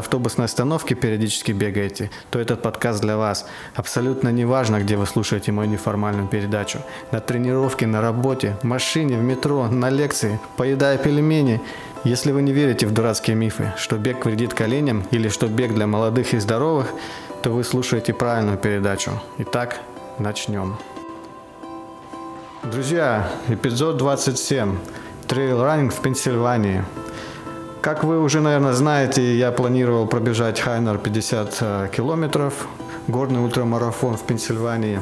автобусной остановки периодически бегаете, то этот подкаст для вас. Абсолютно не важно, где вы слушаете мою неформальную передачу. На тренировке, на работе, в машине, в метро, на лекции, поедая пельмени. Если вы не верите в дурацкие мифы, что бег вредит коленям или что бег для молодых и здоровых, то вы слушаете правильную передачу. Итак, начнем. Друзья, эпизод 27. Трейл-раннинг в Пенсильвании. Как вы уже, наверное, знаете, я планировал пробежать Hyner 50 э, километров, горный ультрамарафон в Пенсильвании.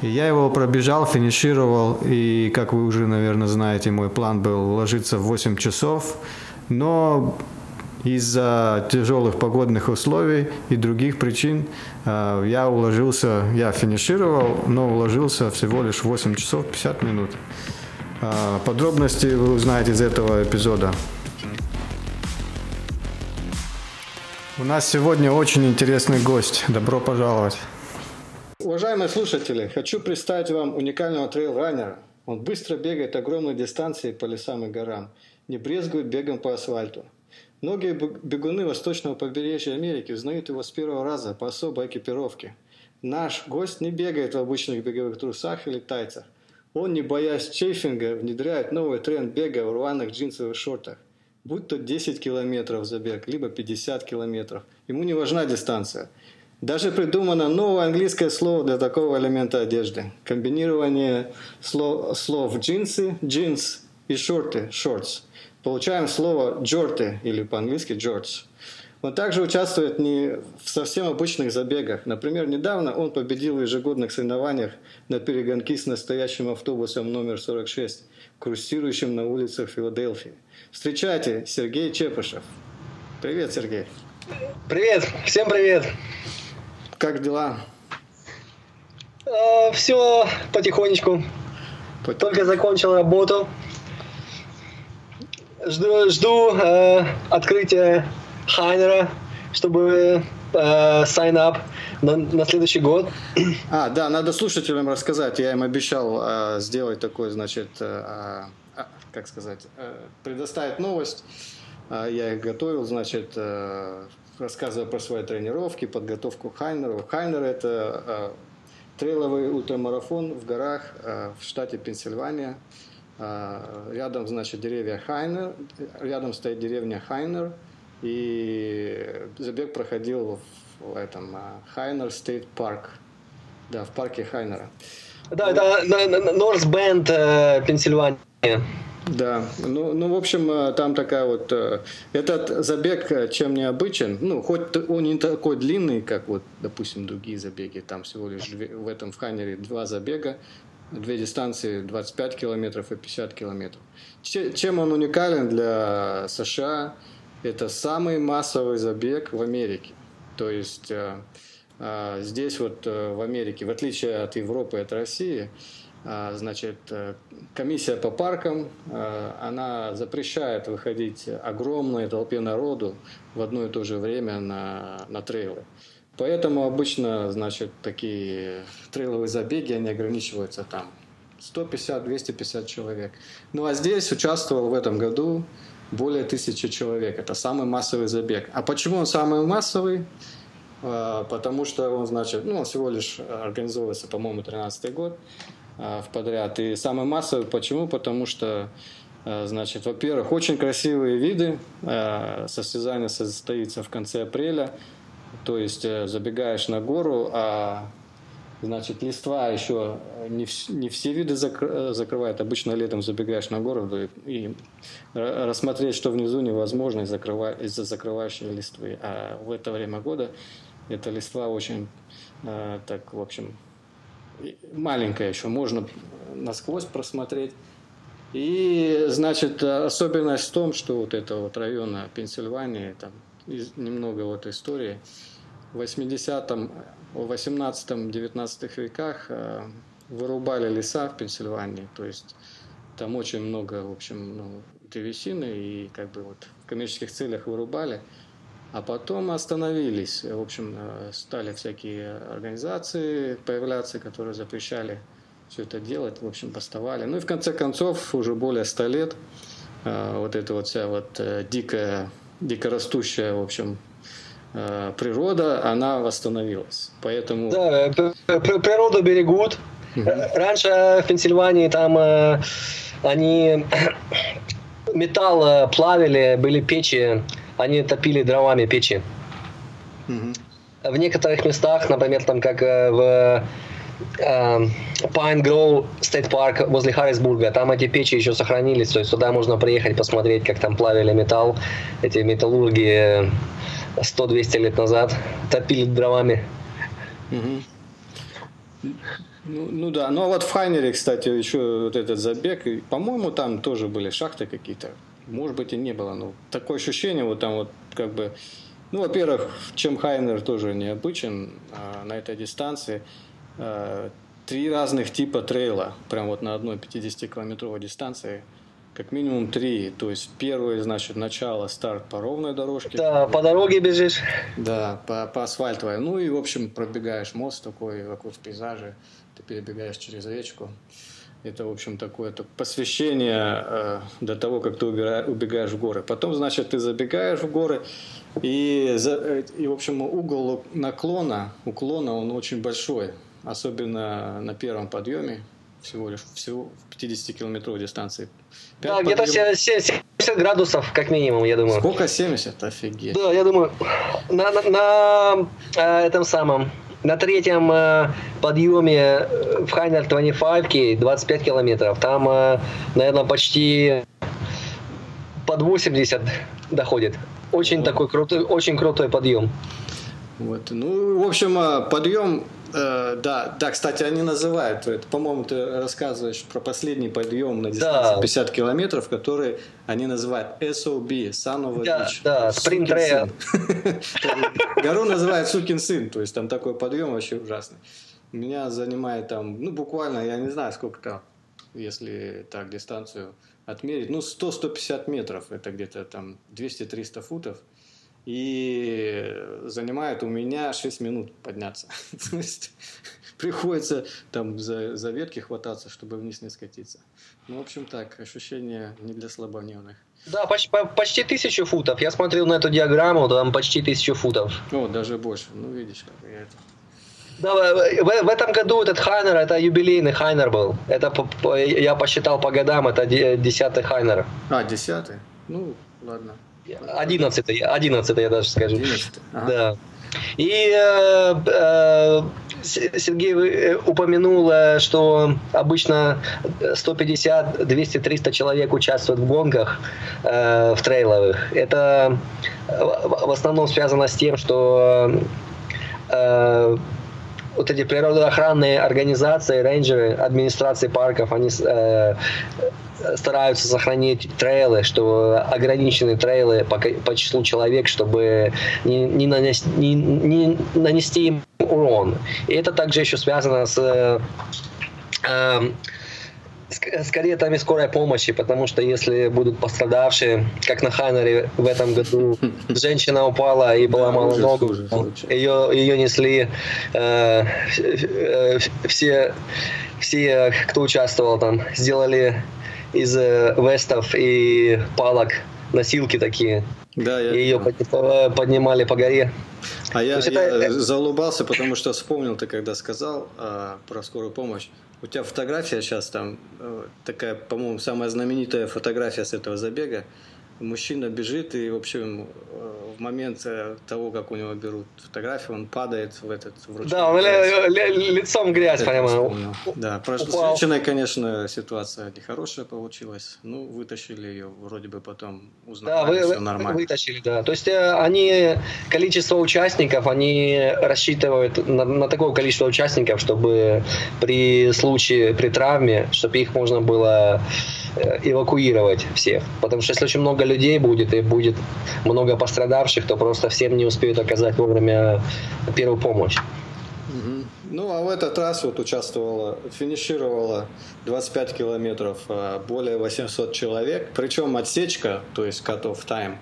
И я его пробежал, финишировал, и, как вы уже, наверное, знаете, мой план был ложиться в 8 часов, но из-за тяжелых погодных условий и других причин э, я уложился, я финишировал, но уложился всего лишь 8 часов 50 минут. Э, подробности вы узнаете из этого эпизода. У нас сегодня очень интересный гость. Добро пожаловать. Уважаемые слушатели, хочу представить вам уникального трейл-раннера. Он быстро бегает огромные дистанции по лесам и горам, не брезгует бегом по асфальту. Многие бегуны восточного побережья Америки узнают его с первого раза по особой экипировке. Наш гость не бегает в обычных беговых трусах или тайцах. Он, не боясь чейфинга, внедряет новый тренд бега в рваных джинсовых шортах будь то 10 километров забег, либо 50 километров. Ему не важна дистанция. Даже придумано новое английское слово для такого элемента одежды. Комбинирование слов, слов джинсы, джинс и шорты, shorts. Получаем слово джорты или по-английски джордж. Он также участвует не в совсем обычных забегах. Например, недавно он победил в ежегодных соревнованиях на перегонки с настоящим автобусом номер 46, курсирующим на улицах Филадельфии. Встречайте, Сергей Чепышев. Привет, Сергей. Привет, всем привет. Как дела? А, все потихонечку. Потих... Только закончил работу. Жду, жду э, открытия Хайнера, чтобы э, sign up на, на следующий год. А, да, надо слушателям рассказать. Я им обещал э, сделать такой, значит, э, как сказать, э, предоставить новость. А, я их готовил, значит, э, рассказывая про свои тренировки, подготовку к Хайнеру. Хайнер – это э, трейловый ультрамарафон в горах в штате Пенсильвания. Рядом, значит, деревья Хайнер, рядом стоит деревня Хайнер, и забег проходил в этом Hyner State Park, да, в парке Хайнера. Да, это North Bend, Пенсильвания. Да, ну, ну, в общем, э, там такая вот... Э, этот забег э, чем необычен, ну, хоть он не такой длинный, как вот, допустим, другие забеги, там всего лишь в этом в Хайнере два забега, две дистанции 25 километров и 50 километров. Чем он уникален для США? Это самый массовый забег в Америке. То есть здесь вот в Америке, в отличие от Европы и от России, значит, э, комиссия по паркам, э, она запрещает выходить огромной толпе народу в одно и то же время на, на трейлы. Поэтому обычно, значит, такие трейловые забеги, они ограничиваются там 150-250 человек. Ну а здесь участвовал в этом году более тысячи человек. Это самый массовый забег. А почему он самый массовый? А, потому что он, значит, ну, всего лишь организовывается, по-моему, 13 год. А, в подряд. И самый массовый почему? Потому что а, Значит, во-первых, очень красивые виды. А, состязание состоится в конце апреля. То есть э, забегаешь на гору, а значит, листва еще не, в, не все виды закр, закрывает. Обычно летом забегаешь на гору и, и рассмотреть, что внизу невозможно из-за из закрывающей листвы. А в это время года эта листва очень так, в общем, маленькая еще, можно насквозь просмотреть. И, значит, особенность в том, что вот это вот района Пенсильвании, там немного вот истории. В 80-м, 18-19 веках э, вырубали леса в Пенсильвании, то есть там очень много, в общем, ну, древесины и как бы вот в коммерческих целях вырубали. А потом остановились. В общем, э, стали всякие организации появляться, которые запрещали все это делать. В общем, поставали. Ну и в конце концов, уже более ста лет, э, вот эта вот вся вот э, дикая, дикорастущая, в общем, природа, она восстановилась. Поэтому... Да, природу берегут. Раньше в Пенсильвании там они металл плавили, были печи они топили дровами печи. Угу. В некоторых местах, например, там как э, в э, Pine Grove State Park возле Харрисбурга, там эти печи еще сохранились, то есть туда можно приехать посмотреть, как там плавили металл, эти металлурги 100-200 лет назад топили дровами. Угу. Ну, ну да, ну а вот в Хайнере, кстати, еще вот этот забег, по-моему, там тоже были шахты какие-то может быть и не было. Но такое ощущение, вот там вот как бы, ну, во-первых, чем Хайнер тоже необычен а, на этой дистанции, а, три разных типа трейла, прям вот на одной 50-километровой дистанции, как минимум три. То есть первый, значит, начало, старт по ровной дорожке. Да, по дороге бежишь. Да, по, по асфальтовой. Ну и, в общем, пробегаешь мост такой вокруг пейзажа, ты перебегаешь через речку. Это, в общем, такое -то посвящение э, до того, как ты убегаешь в горы. Потом, значит, ты забегаешь в горы, и, за, э, и в общем, угол наклона, уклона, он очень большой. Особенно на первом подъеме, всего лишь всего в 50-километровой дистанции. Да, где-то 70 градусов, как минимум, я думаю. Сколько 70? Офигеть. Да, я думаю, на, на, на э, этом самом на третьем э, подъеме э, в Хайнер 25 25 километров, там, э, наверное, почти под 80 доходит. Очень вот. такой крутой, очень крутой подъем. Вот. Ну, в общем, э, подъем Э, да, да, кстати, они называют, это, по-моему, ты рассказываешь про последний подъем на дистанции да. 50 километров, который они называют SOB, Son of a да, Beach. Да, Sprint Trail. Гору называют сукин сын, то есть там такой подъем вообще ужасный. Меня занимает там, ну, буквально, я не знаю, сколько там, если так дистанцию отмерить, ну, 100-150 метров, это где-то там 200-300 футов и занимает у меня 6 минут подняться. То есть приходится там за, за ветки хвататься, чтобы вниз не скатиться. Ну, в общем так, ощущение не для слабонервных. Да, почти, почти тысячу футов. Я смотрел на эту диаграмму, там почти тысячу футов. О, даже больше. Ну, видишь, как я это... Да, в, в этом году этот Хайнер, это юбилейный Хайнер был. Это я посчитал по годам, это десятый Хайнер. А, десятый? Ну, ладно. Одиннадцатый, одиннадцатый я даже скажу. 11 ага. Да. И э, э, Сергей э, упомянул, э, что обычно 150, 200, 300 человек участвуют в гонках э, в трейловых. Это в основном связано с тем, что э, вот эти природоохранные организации, рейнджеры, администрации парков, они э, стараются сохранить трейлы, что ограничены трейлы по, по числу человек, чтобы не, не, нанес, не, не нанести им урон. И это также еще связано с э, э, с каретами скорой помощи, потому что если будут пострадавшие, как на Хайнере в этом году, женщина упала и была мало ногу, ее, ее несли э, э, все, все, кто участвовал там, сделали из э, вестов и палок носилки такие. Да, я и ее поднимали по горе. А я, я это... заулыбался, потому что вспомнил ты, когда сказал а, про скорую помощь. У тебя фотография сейчас там э, такая, по-моему, самая знаменитая фотография с этого забега мужчина бежит, и, в общем, э, в момент э, того, как у него берут фотографию, он падает в этот в Да, он ли, ли, лицом грязь, прямо. Да, просто с женщиной, конечно, ситуация нехорошая получилась. Ну, вытащили ее, вроде бы потом узнали, да, вы, все нормально. вытащили, да. То есть э, они, количество участников, они рассчитывают на, на такое количество участников, чтобы при случае, при травме, чтобы их можно было эвакуировать всех. Потому что если очень много людей будет и будет много пострадавших, то просто всем не успеют оказать вовремя первую помощь. Ну, а в этот раз вот участвовало, финишировало 25 километров а, более 800 человек. Причем отсечка, то есть cut-off time,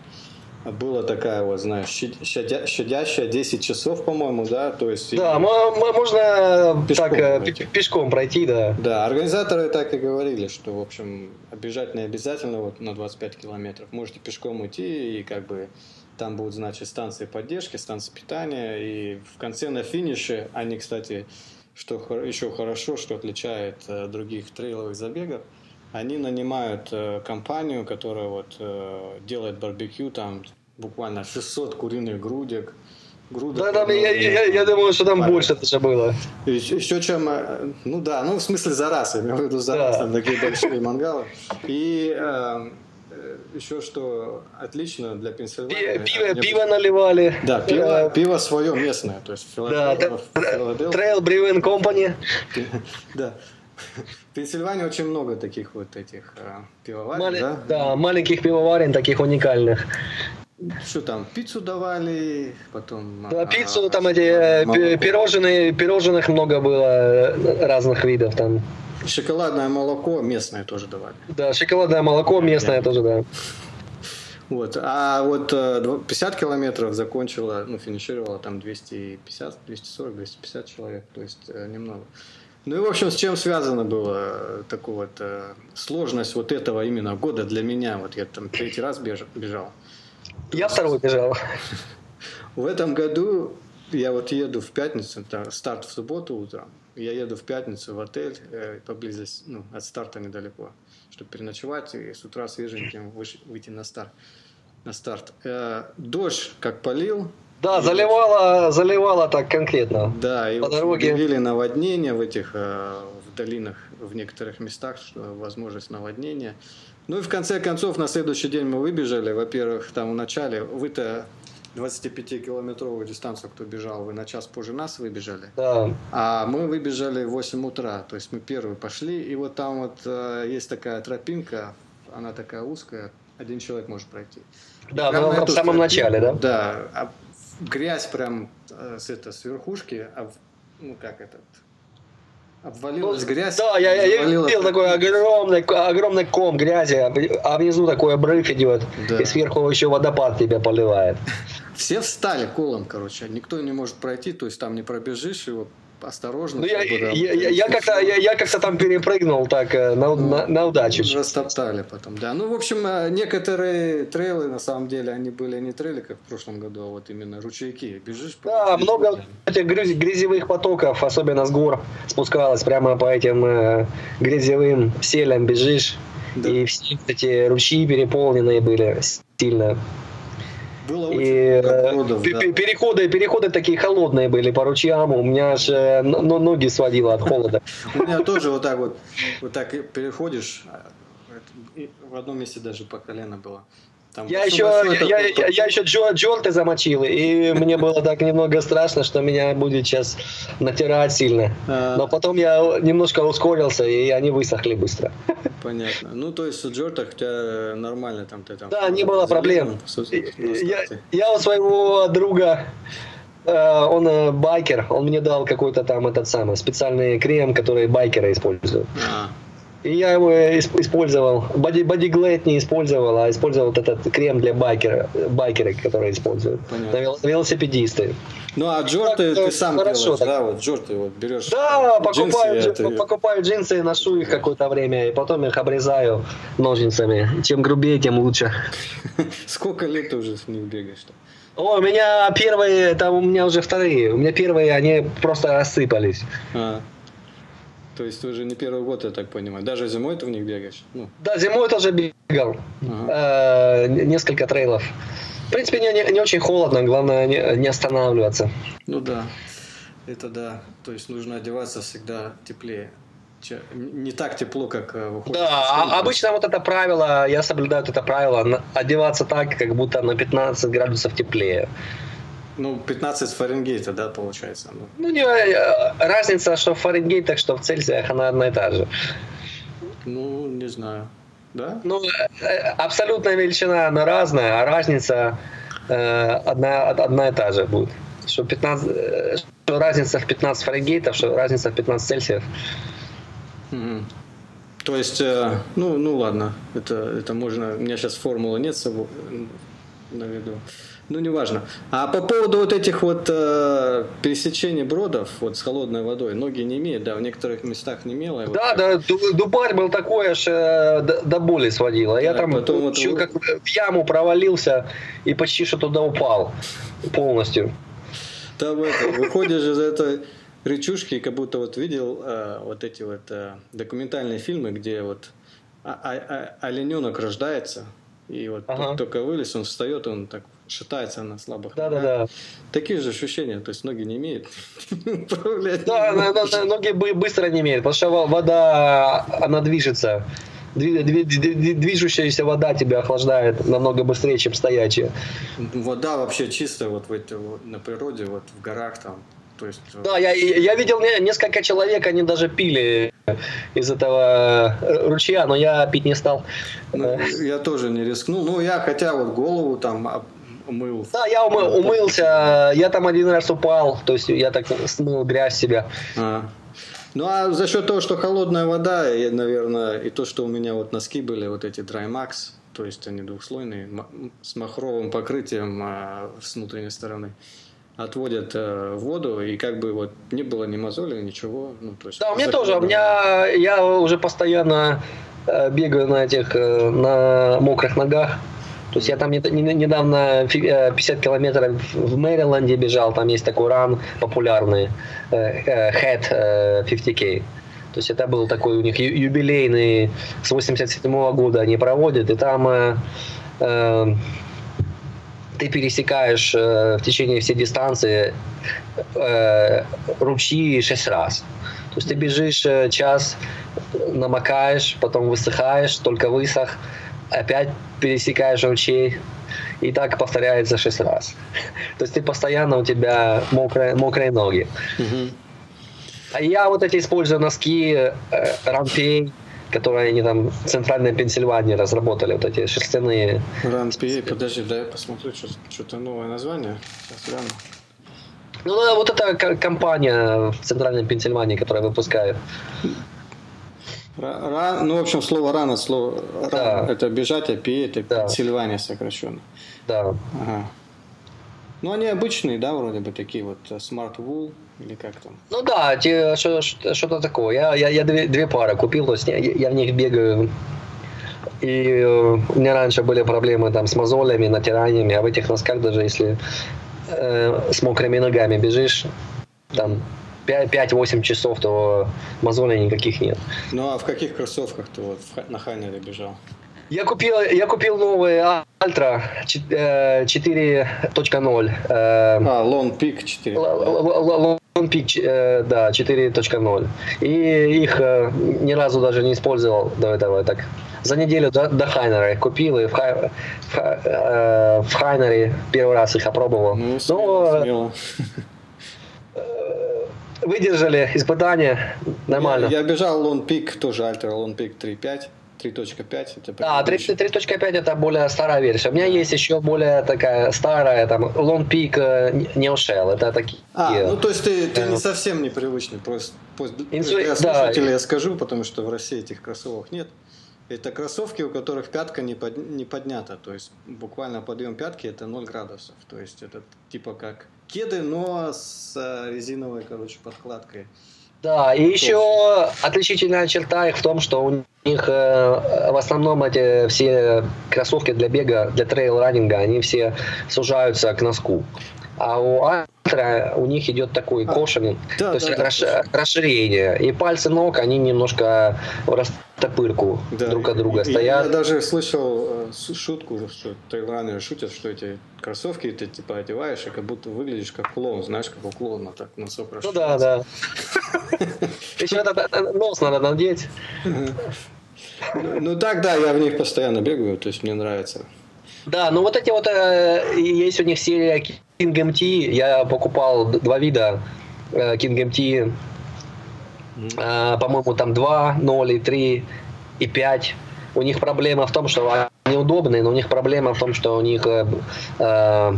была такая вот, знаешь, щадя, щадящая 10 часов, по-моему, да, то есть... Да, можно пешком так, э, пройти. пешком пройти, да. Да, организаторы так и говорили, что, в общем, обижать не обязательно вот на 25 километров. Можете пешком идти и как бы там будут, значит, станции поддержки, станции питания. И в конце на финише они, кстати, что еще хорошо, что отличает э, других трейловых забегов, они нанимают э, компанию, которая вот э, делает барбекю, там буквально 600 куриных грудек, грудок. Да, там, я, я, я думаю, что там больше даже было. Еще, еще чем, э, ну да, ну в смысле за раз, я имею в виду за раз, там такие большие мангалы. И э, еще что отлично для Пенсильвании. Пиво, пиво, пиво наливали. Да, пиво, пиво свое местное, то есть да, Trail Brewing Company. Да. В Пенсильвании очень много таких вот этих э, пивоварен, Мали... да? Да, маленьких пивоварен, таких уникальных. Что там, пиццу давали, потом... Да, пиццу, а, там эти э, пирожные, пирожных много было э, разных видов там. Шоколадное молоко местное тоже давали. Да, шоколадное молоко местное тоже, да. Вот. А вот 50 э, километров закончила, ну, финишировала там 250, 240, 250 человек, то есть немного. Ну и, в общем, с чем связано было такая вот сложность вот этого именно года для меня? Вот я там третий раз бежал. Я второй бежал. В этом году я вот еду в пятницу, старт в субботу утром, я еду в пятницу в отель, э, поблизости, ну, от старта недалеко, чтобы переночевать и с утра свеженьким выйти на старт. На старт. Э, дождь как полил. Да, заливало, заливало так конкретно. Да, и по дороге. объявили наводнение в этих э, в долинах, в некоторых местах, что возможность наводнения. Ну и в конце концов на следующий день мы выбежали. Во-первых, там в начале вы-то 25-километровую дистанцию, кто бежал, вы на час позже нас выбежали. Да. А мы выбежали в 8 утра. То есть мы первые пошли. И вот там вот э, есть такая тропинка, она такая узкая, один человек может пройти. Да, но в самом начале, да? Да. А грязь прям э, с, это, с верхушки, а, ну как этот, Обвалилась ну, грязь. Да, я, я, видел такой огромный, огромный ком грязи, а внизу такой обрыв идет, да. и сверху еще водопад тебя поливает. Все встали колом, короче, никто не может пройти, то есть там не пробежишь, его осторожно. Ну, я, я, я, я, как-то, я, я как-то там перепрыгнул так э, на, ну, на, на удачу. Растоптали потом, да. Ну, в общем, э, некоторые трейлы, на самом деле, они были не трейлы, как в прошлом году, а вот именно ручейки. Бежишь по Да, много этих грязевых потоков, особенно с гор, спускалось прямо по этим э, грязевым селям бежишь. Да. И все эти ручьи переполненные были сильно. Было очень и много да. переходы, переходы такие холодные были по ручьям, у меня аж э, ну, ноги сводило от холода. У меня тоже вот так вот, вот так переходишь, а, в одном месте даже по колено было. Там я еще, я, я, я еще джо, джорты замочил, и мне было так немного страшно, что меня будет сейчас натирать сильно. А. Но потом я немножко ускорился, и они высохли быстро. Понятно. Ну, то есть в джортах у тебя нормально там ты там... Да, не было проблем. Я, я у своего друга э, он э, байкер, он мне дал какой-то там этот самый специальный крем, который байкеры используют. А. И я его использовал. Body, Bodyglade не использовал, а использовал вот этот крем для байкера, байкеры, которые используют. Понятно. Велосипедисты. Ну а джорты ты, ты сам хорошо, делаешь, так. да? Вот джорты вот берешь. Да, покупаю джинсы, джинсы, покупаю джинсы, ношу их какое-то время, и потом их обрезаю ножницами. Чем грубее, тем лучше. Сколько лет ты уже с них бегаешь-то? О, у меня первые, там у меня уже вторые. У меня первые, они просто рассыпались. А. То есть уже не первый год, я так понимаю. Даже зимой ты в них бегаешь? Ну. Да, зимой тоже бегал. Ага. Э, несколько трейлов. В принципе, не, не, не очень холодно, главное не, не останавливаться. Ну да, это да. То есть нужно одеваться всегда теплее. Не так тепло, как э, выходит. Да, а, обычно вот это правило, я соблюдаю это правило, одеваться так, как будто на 15 градусов теплее. Ну, 15 Фаренгейта, да, получается? Ну, ну не, э, разница, что в Фаренгейтах, что в Цельсиях, она одна и та же. Ну, не знаю. да? Ну, абсолютная величина, она разная, а разница одна, одна и та же будет. Что, 15, что разница в 15 фаренгейтов, что разница в 15 цельсиев. Угу. То есть, ну, ну ладно, это, это можно, у меня сейчас формулы нет с собой на виду. Ну, неважно. А по поводу вот этих вот э, пересечений бродов вот с холодной водой, ноги не имеют, да, в некоторых местах не имело. Да, вот, да, Дубарь был такой, аж э, до, до боли сводило. Я да, там потом вот еще как в яму провалился и почти что туда упал полностью. Там это, выходишь из этой речушки, как будто вот видел э, вот эти вот э, документальные фильмы, где вот а, а, а, олененок рождается, и вот ага. только вылез, он встает, он так шатается на слабых да, Да, да. Такие же ощущения, то есть ноги не имеют. Да, ноги быстро не имеют, потому что вода, она движется. Движущаяся вода тебя охлаждает намного быстрее, чем стоячая. Вода вообще чистая вот в эти, на природе, вот в горах там, то есть... Да, я, я видел несколько человек, они даже пили из этого э, ручья, но я пить не стал. Ну, я тоже не рискнул. Ну, я хотя вот голову там умыл. Да, я умы, умылся, я там один раз упал, то есть я так смыл грязь себя. А. Ну а за счет того, что холодная вода, и, наверное, и то, что у меня вот носки были, вот эти Drymax, то есть они двухслойные, с махровым покрытием а, с внутренней стороны отводят э, воду, и как бы вот не было ни мозоли, ничего. Ну, то есть да, у меня тоже, у меня, я уже постоянно э, бегаю на этих, э, на мокрых ногах. То есть я там не, не, недавно 50 километров в Мэриленде бежал, там есть такой ран популярный, Head 50K. То есть это был такой у них юбилейный, с 87 -го года они проводят, и там э, ты пересекаешь э, в течение всей дистанции э, ручьи шесть раз. То есть ты бежишь э, час, намокаешь, потом высыхаешь, только высох, опять пересекаешь ручей, и так повторяется шесть раз. То есть ты постоянно у тебя мокрые, мокрые ноги. Угу. А я вот эти использую носки, э, рампей, которые они там в центральной Пенсильвании разработали, вот эти шерстяные. RunPA, подожди, дай я посмотрю, что-то новое название. Сейчас гляну. Ну, да, вот эта компания в центральной Пенсильвании, которая выпускает. Ра, ну, в общем, слово рано, слово да. ран, это бежать, а PA это да. Пенсильвания сокращенно. Да. Ага. Ну, они обычные, да, вроде бы такие вот э, Smart Wool или как там? Ну да, что-то такое. Я, я, я две, две пары купил, то есть я, я в них бегаю. И э, у меня раньше были проблемы там с мозолями, натираниями, а в этих носках даже если э, с мокрыми ногами бежишь, там 5-8 часов, то мозолей никаких нет. Ну а в каких кроссовках ты вот на Хайнере бежал? Я купил, я купил новый Альтра 4.0. Э, а, Lone Peak 4. Lone Peak, э, да, 4.0. И их э, ни разу даже не использовал до этого. Так за неделю до, до Хайнера купил и в, хай, в, в Хайнере первый раз их опробовал. Ну, смело, Но, смело. Выдержали испытания нормально. Я, я бежал Peak, тоже Lone Peak 3.5. 3.5 это Да, 3.5 это более старая версия. У меня есть еще более такая старая, там, Long Peak Neo Shell. Это такие... А, ну то есть ты, ты не совсем непривычный. Просто, Инсу... для слушателей да. я скажу, потому что в России этих кроссовок нет. Это кроссовки, у которых пятка не, под, не поднята. То есть буквально подъем пятки это 0 градусов. То есть это типа как кеды, но с э, резиновой, короче, подкладкой. Да, и еще отличительная черта их в том, что у них э, в основном эти все кроссовки для бега, для трейл-раннинга, они все сужаются к носку. А у У них идет такой а, кошен, да, то есть да, расш, да. расширение. И пальцы ног, они немножко в растопырку да. друг от друга и, стоят. Я даже слышал э, шутку, что трейлранеры шутят, что эти кроссовки ты типа одеваешь, и как будто выглядишь как клоун, знаешь, как у клоуна так носок Ну да, да. Еще нос надо надеть. Ну так, да, я в них постоянно бегаю, то есть мне нравится. Да, ну вот эти вот, э, есть у них серия King MT, я покупал два вида э, King MT, э, по-моему, там 2, 0 и 3 и 5. у них проблема в том, что они удобные, но у них проблема в том, что у них э, э,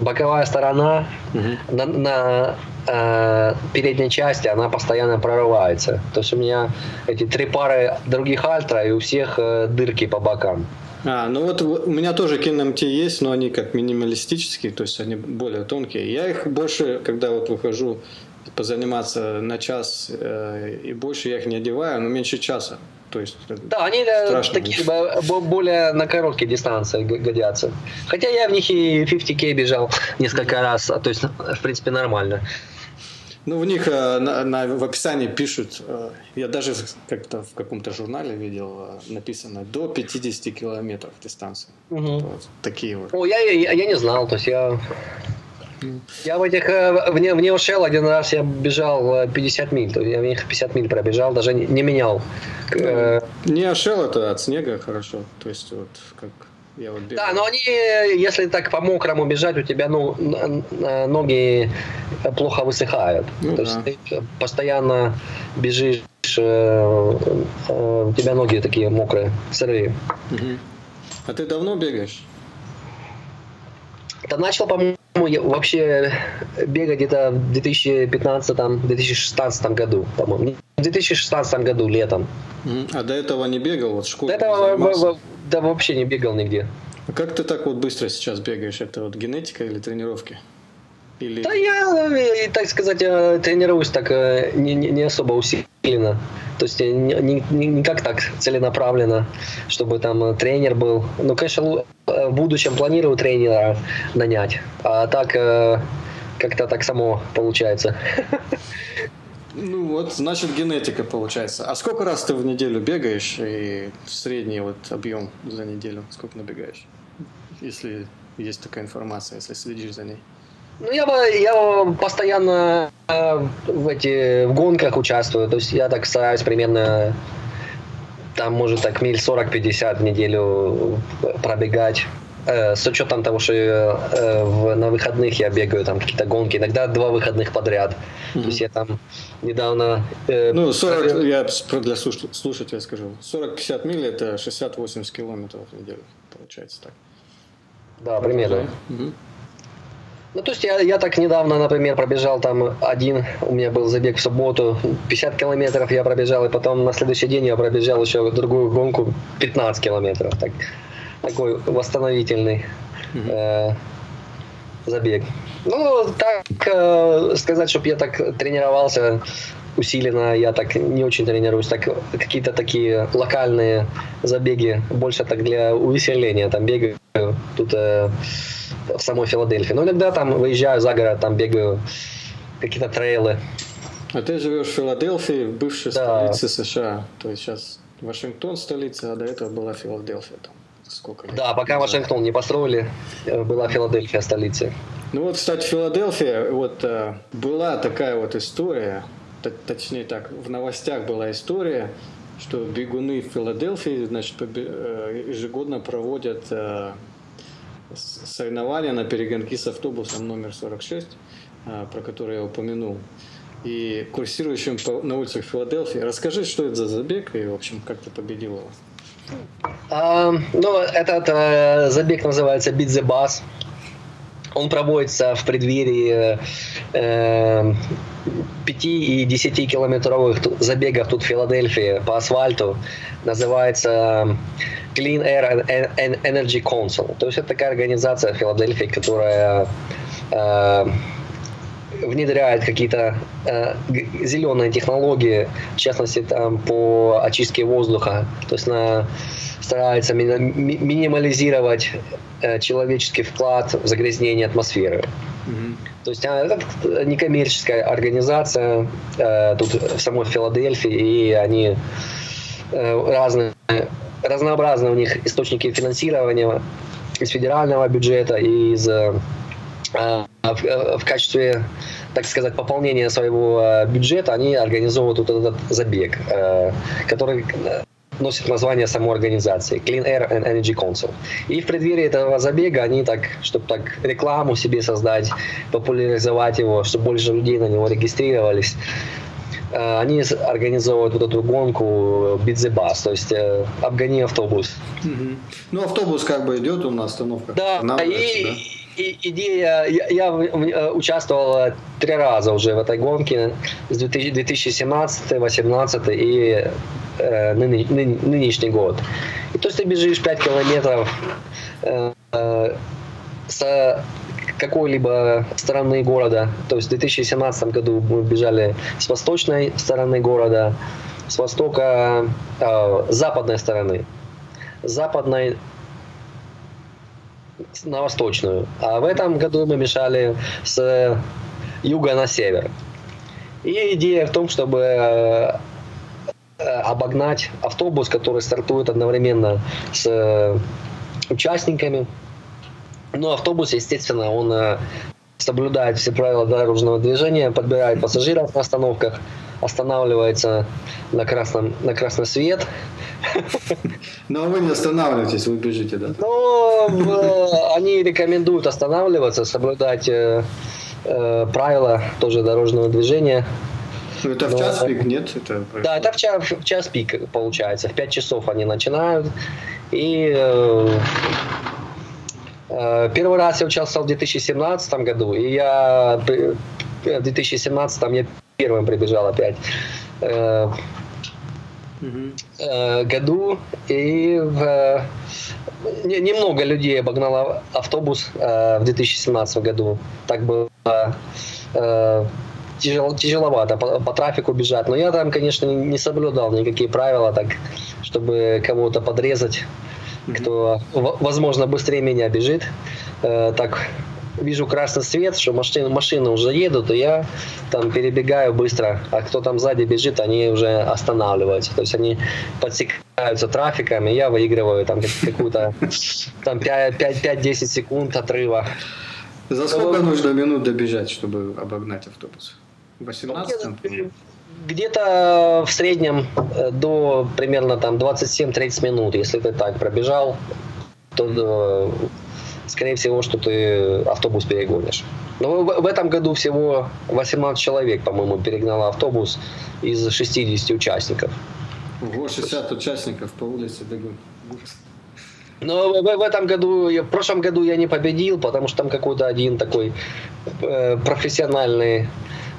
боковая сторона угу. на, на э, передней части, она постоянно прорывается. То есть у меня эти три пары других альтра, и у всех э, дырки по бокам. А, ну вот у меня тоже KNMT есть, но они как минималистические, то есть они более тонкие. Я их больше, когда вот выхожу позаниматься на час э, и больше я их не одеваю, но меньше часа. То есть, да, они э, такие более на короткие дистанции годятся. Хотя я в них и 50к бежал несколько раз, то есть, в принципе, нормально. Ну, в них э, на, на, в описании пишут, э, я даже как-то в каком-то журнале видел, э, написано до 50 километров дистанция. Угу. Вот, такие вот. О, я, я, я не знал, то есть я... Я в этих, вне, вне ушел один раз я бежал 50 миль, то есть я в них 50 миль пробежал, даже не, не менял. Ну, не ошел это от снега хорошо, то есть вот как я вот да, но они, если так по мокрому бежать, у тебя ну, ноги плохо высыхают. Ну, То да. есть ты постоянно бежишь, э, э, у тебя ноги такие мокрые, сырые. Угу. А ты давно бегаешь? Да начал, по-моему, вообще бегать где-то в 2015-2016 году, по-моему. В 2016 году, летом. А до этого не бегал? Вот школе до этого да вообще не бегал нигде. А как ты так вот быстро сейчас бегаешь? Это вот генетика или тренировки? Или... Да я, так сказать, тренируюсь так э, не, не особо усиленно. То есть не, не, не как так целенаправленно, чтобы там тренер был. Ну, конечно, э, в будущем планирую тренера нанять. А так э, как-то так само получается. Ну вот, значит, генетика получается. А сколько раз ты в неделю бегаешь и средний вот объем за неделю? Сколько набегаешь? Если есть такая информация, если следишь за ней. Ну, я, я постоянно э, в эти в гонках участвую. То есть я так стараюсь примерно там, может, так миль 40-50 в неделю пробегать. Э, с учетом того, что э, в, на выходных я бегаю там какие-то гонки, иногда два выходных подряд. Mm-hmm. То есть я там недавно... Э, ну, 40, пробег... я для слушателя скажу, 40-50 миль это 60-80 километров в неделю, получается так. Да, примерно. Mm-hmm. Ну, то есть я, я так недавно, например, пробежал там один, у меня был забег в субботу, 50 километров я пробежал, и потом на следующий день я пробежал еще другую гонку 15 километров. Так, такой восстановительный э, забег. Ну, так э, сказать, чтобы я так тренировался усиленно, я так не очень тренируюсь. Так, какие-то такие локальные забеги, больше так для увеселения там бегаю. Тут э, в самой Филадельфии. Но иногда там выезжаю за город, там бегаю какие-то трейлы. А ты живешь в Филадельфии, бывшей да. столице США. То есть сейчас Вашингтон столица, а до этого была Филадельфия. Там сколько лет? Да, пока Вашингтон не построили, э, была Филадельфия столицей. Ну вот, кстати, Филадельфия, вот э, была такая вот история, точнее так, в новостях была история, что бегуны в Филадельфии, значит, э, ежегодно проводят соревнования на перегонки с автобусом номер 46, про который я упомянул и курсирующим на улицах Филадельфии. Расскажи, что это за забег и, в общем, как ты победил его? А, ну, этот э, забег называется Beat the Bus. Он проводится в преддверии э, 5 и 10 километровых забегов тут в Филадельфии по асфальту. Называется Clean Air and Energy Council. То есть это такая организация в Филадельфии, которая э, внедряет какие-то э, зеленые технологии, в частности там по очистке воздуха, то есть на, старается ми, ми, минимализировать э, человеческий вклад в загрязнение атмосферы. Mm-hmm. То есть э, это некоммерческая организация э, тут в самой Филадельфии, и они э, разные, разнообразные у них источники финансирования из федерального бюджета, из э, а, в, э, в качестве, так сказать, пополнения своего э, бюджета они организовывают вот этот забег, э, который носит название самой организации Clean Air and Energy Council. И в преддверии этого забега они так, чтобы так рекламу себе создать, популяризовать его, чтобы больше людей на него регистрировались, они организовывают вот эту гонку Бидзебас, то есть э, обгони автобус. Угу. Ну, автобус как бы идет он на остановках. Да, и, да? и идея, я, я участвовал три раза уже в этой гонке, с 2017, 2018 и э, ны, ны, нынешний год. И то есть ты бежишь 5 километров э, э, с какой-либо стороны города. То есть в 2017 году мы бежали с восточной стороны города, с востока, э, западной стороны. Западной на восточную. А в этом году мы мешали с юга на север. И идея в том, чтобы э, обогнать автобус, который стартует одновременно с участниками. Но автобус, естественно, он э, соблюдает все правила дорожного движения, подбирает пассажиров на остановках, останавливается на, красном, на красный свет. Но вы не останавливаетесь, вы бежите, да? Ну, они рекомендуют останавливаться, соблюдать э, э, правила тоже дорожного движения. Ну, это в час пик, нет? Это... Да, это в час, в час пик получается. В 5 часов они начинают. И э, первый раз я участвовал в 2017 году, и я в 2017 я первым прибежал опять. Э, э, году и в, не, немного людей обогнало автобус э, в 2017 году. Так было э, тяжело, тяжеловато по, по трафику бежать. Но я там, конечно, не соблюдал никакие правила, так, чтобы кого-то подрезать, кто, возможно, быстрее меня бежит. Э, так вижу красный свет, что машины, машины уже едут, и я там перебегаю быстро, а кто там сзади бежит, они уже останавливаются. То есть они подсекаются трафиком, и я выигрываю там какую-то там 5-10 секунд отрыва. За сколько Но, нужно минут добежать, чтобы обогнать автобус? 18 ну, где-то в среднем э, до примерно там 27-30 минут, если ты так пробежал, то скорее всего, что ты автобус перегонишь. Но в, в этом году всего 18 человек, по-моему, перегнало автобус из 60 участников. Ого, 60 участников по улице бегут. Но в, в этом году, в прошлом году я не победил, потому что там какой-то один такой э, профессиональный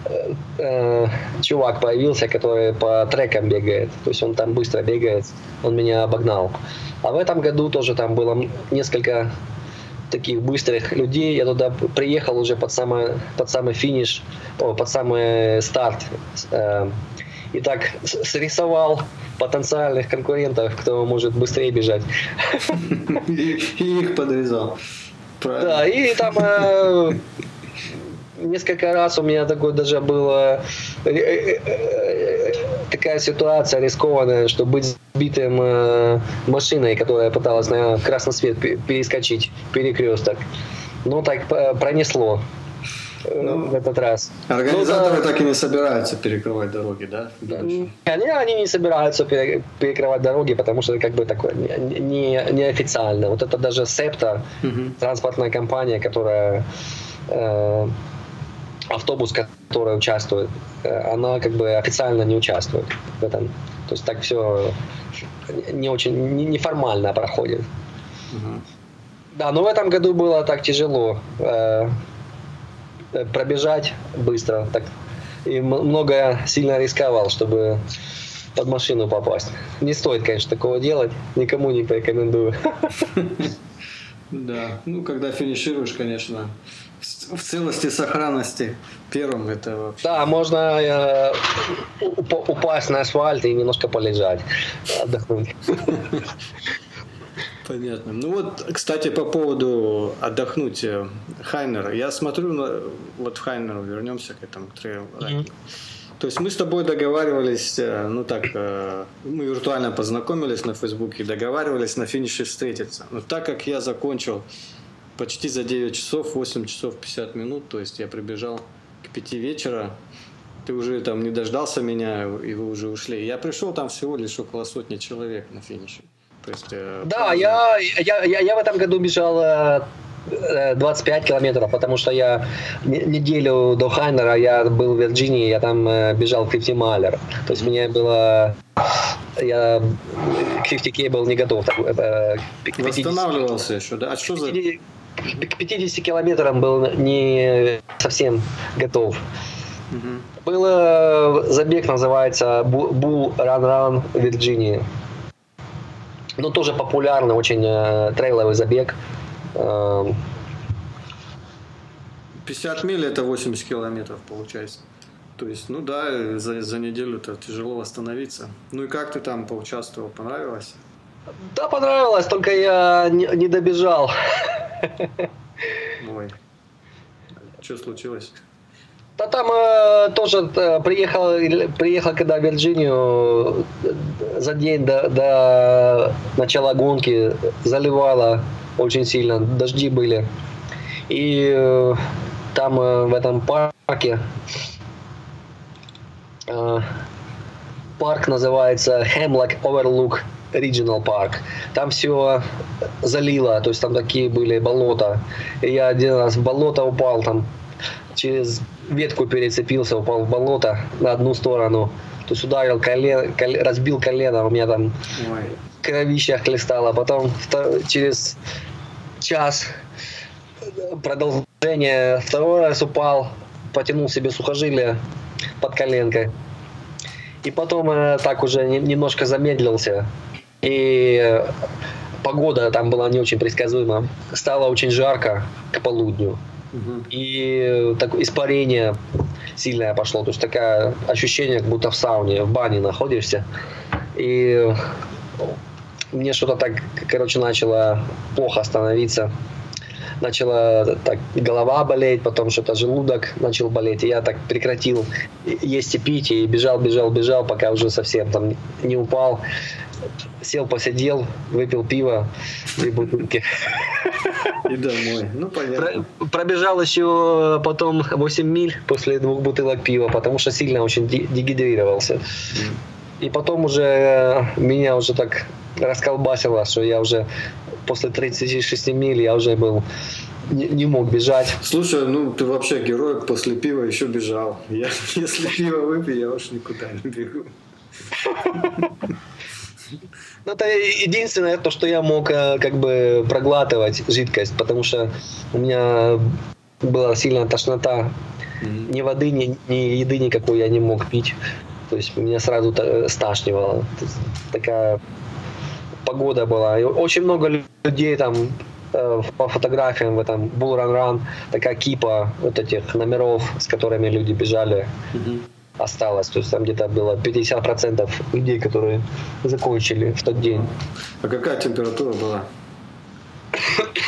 э, э, чувак появился, который по трекам бегает. То есть он там быстро бегает, он меня обогнал. А в этом году тоже там было несколько таких быстрых людей. Я туда приехал уже под самый, под самый финиш, о, под самый старт. Э, и так срисовал потенциальных конкурентов, кто может быстрее бежать. И их подрезал. Да, и там э, несколько раз у меня такое даже было э, э, такая ситуация рискованная, что быть сбитым машиной, которая пыталась на красный свет перескочить перекресток. Ну, так пронесло ну, в этот раз. Организаторы ну, да, так и не собираются перекрывать дороги, да? Дальше. Они, они не собираются перекрывать дороги, потому что это как бы такое не, не, неофициально. Вот это даже СЕПТА, угу. транспортная компания, которая э, автобус, который участвует, э, она как бы официально не участвует в этом. То есть так все не очень неформально проходит. Угу. Да, но в этом году было так тяжело. Э, пробежать быстро. Так, и много сильно рисковал, чтобы под машину попасть. Не стоит, конечно, такого делать. Никому не порекомендую. Да, ну когда финишируешь, конечно, в целости сохранности первым это вообще. Да, можно э, упасть на асфальт и немножко полежать, отдохнуть. Понятно. Ну вот, кстати, по поводу отдохнуть э, Хайнера. Я смотрю, на, вот в Хайнеру вернемся к этому трейлу. Mm-hmm. То есть мы с тобой договаривались, э, ну так, э, мы виртуально познакомились на Фейсбуке, договаривались на финише встретиться. Но так как я закончил почти за 9 часов, 8 часов 50 минут, то есть я прибежал к 5 вечера, ты уже там не дождался меня, и вы уже ушли. Я пришел, там всего лишь около сотни человек на финише. То есть, э, да, я, я, я, я в этом году бежал э, 25 километров, потому что я неделю до Хайнера я был в Вирджинии, я там бежал 50 майлер. То есть мне было... Я к 50К был не готов. К 50... Восстанавливался еще, да? А что за... К 50 километрам был не совсем готов. Угу. Был забег, называется Bull Run Run Вирджинии. Ну, тоже популярный, очень э, трейловый забег. 50 миль это 80 километров получается. То есть, ну да, за, за неделю-то тяжело восстановиться. Ну и как ты там поучаствовал? Понравилось? Да, понравилось, только я не, не добежал. Ой. Что случилось? Да там э, тоже э, приехал, приехал когда в Вирджинию за день до, до начала гонки заливало очень сильно, дожди были. И э, там э, в этом парке э, парк называется Hemlock Overlook Regional Park. Там все залило, то есть там такие были болота. И я один раз в болото упал, там через ветку перецепился, упал в болото на одну сторону. То есть ударил колен, колен разбил колено, у меня там Ой. кровища хлестало. Потом через час продолжение второй раз упал, потянул себе сухожилие под коленкой. И потом э, так уже не, немножко замедлился. И погода там была не очень предсказуема. Стало очень жарко к полудню. Угу. И такое испарение сильное пошло. То есть такое ощущение, как будто в сауне, в бане находишься. И мне что-то так, короче, начало плохо становиться. Начала так голова болеть, потом что-то желудок начал болеть. И я так прекратил есть и пить, и бежал, бежал, бежал, пока уже совсем там не упал. Сел, посидел, выпил пиво, две бутылки. И домой. Ну, понятно. Пробежал еще потом 8 миль после двух бутылок пива, потому что сильно очень дегидрировался. И потом уже меня уже так расколбасило, что я уже после 36 миль я уже был не, не мог бежать. Слушай, ну ты вообще герой, после пива еще бежал. Я, если пиво выпью, я уж никуда не бегу. Ну, это единственное, то, что я мог э, как бы проглатывать жидкость, потому что у меня была сильная тошнота. Mm-hmm. Ни воды, ни, ни еды никакой я не мог пить. То есть меня сразу сташнивало. Такая погода была. И очень много людей там э, по фотографиям в этом Bull Run Run такая кипа вот этих номеров, с которыми люди бежали. Mm-hmm осталось. То есть там где-то было 50% людей, которые закончили в тот день. А какая температура была?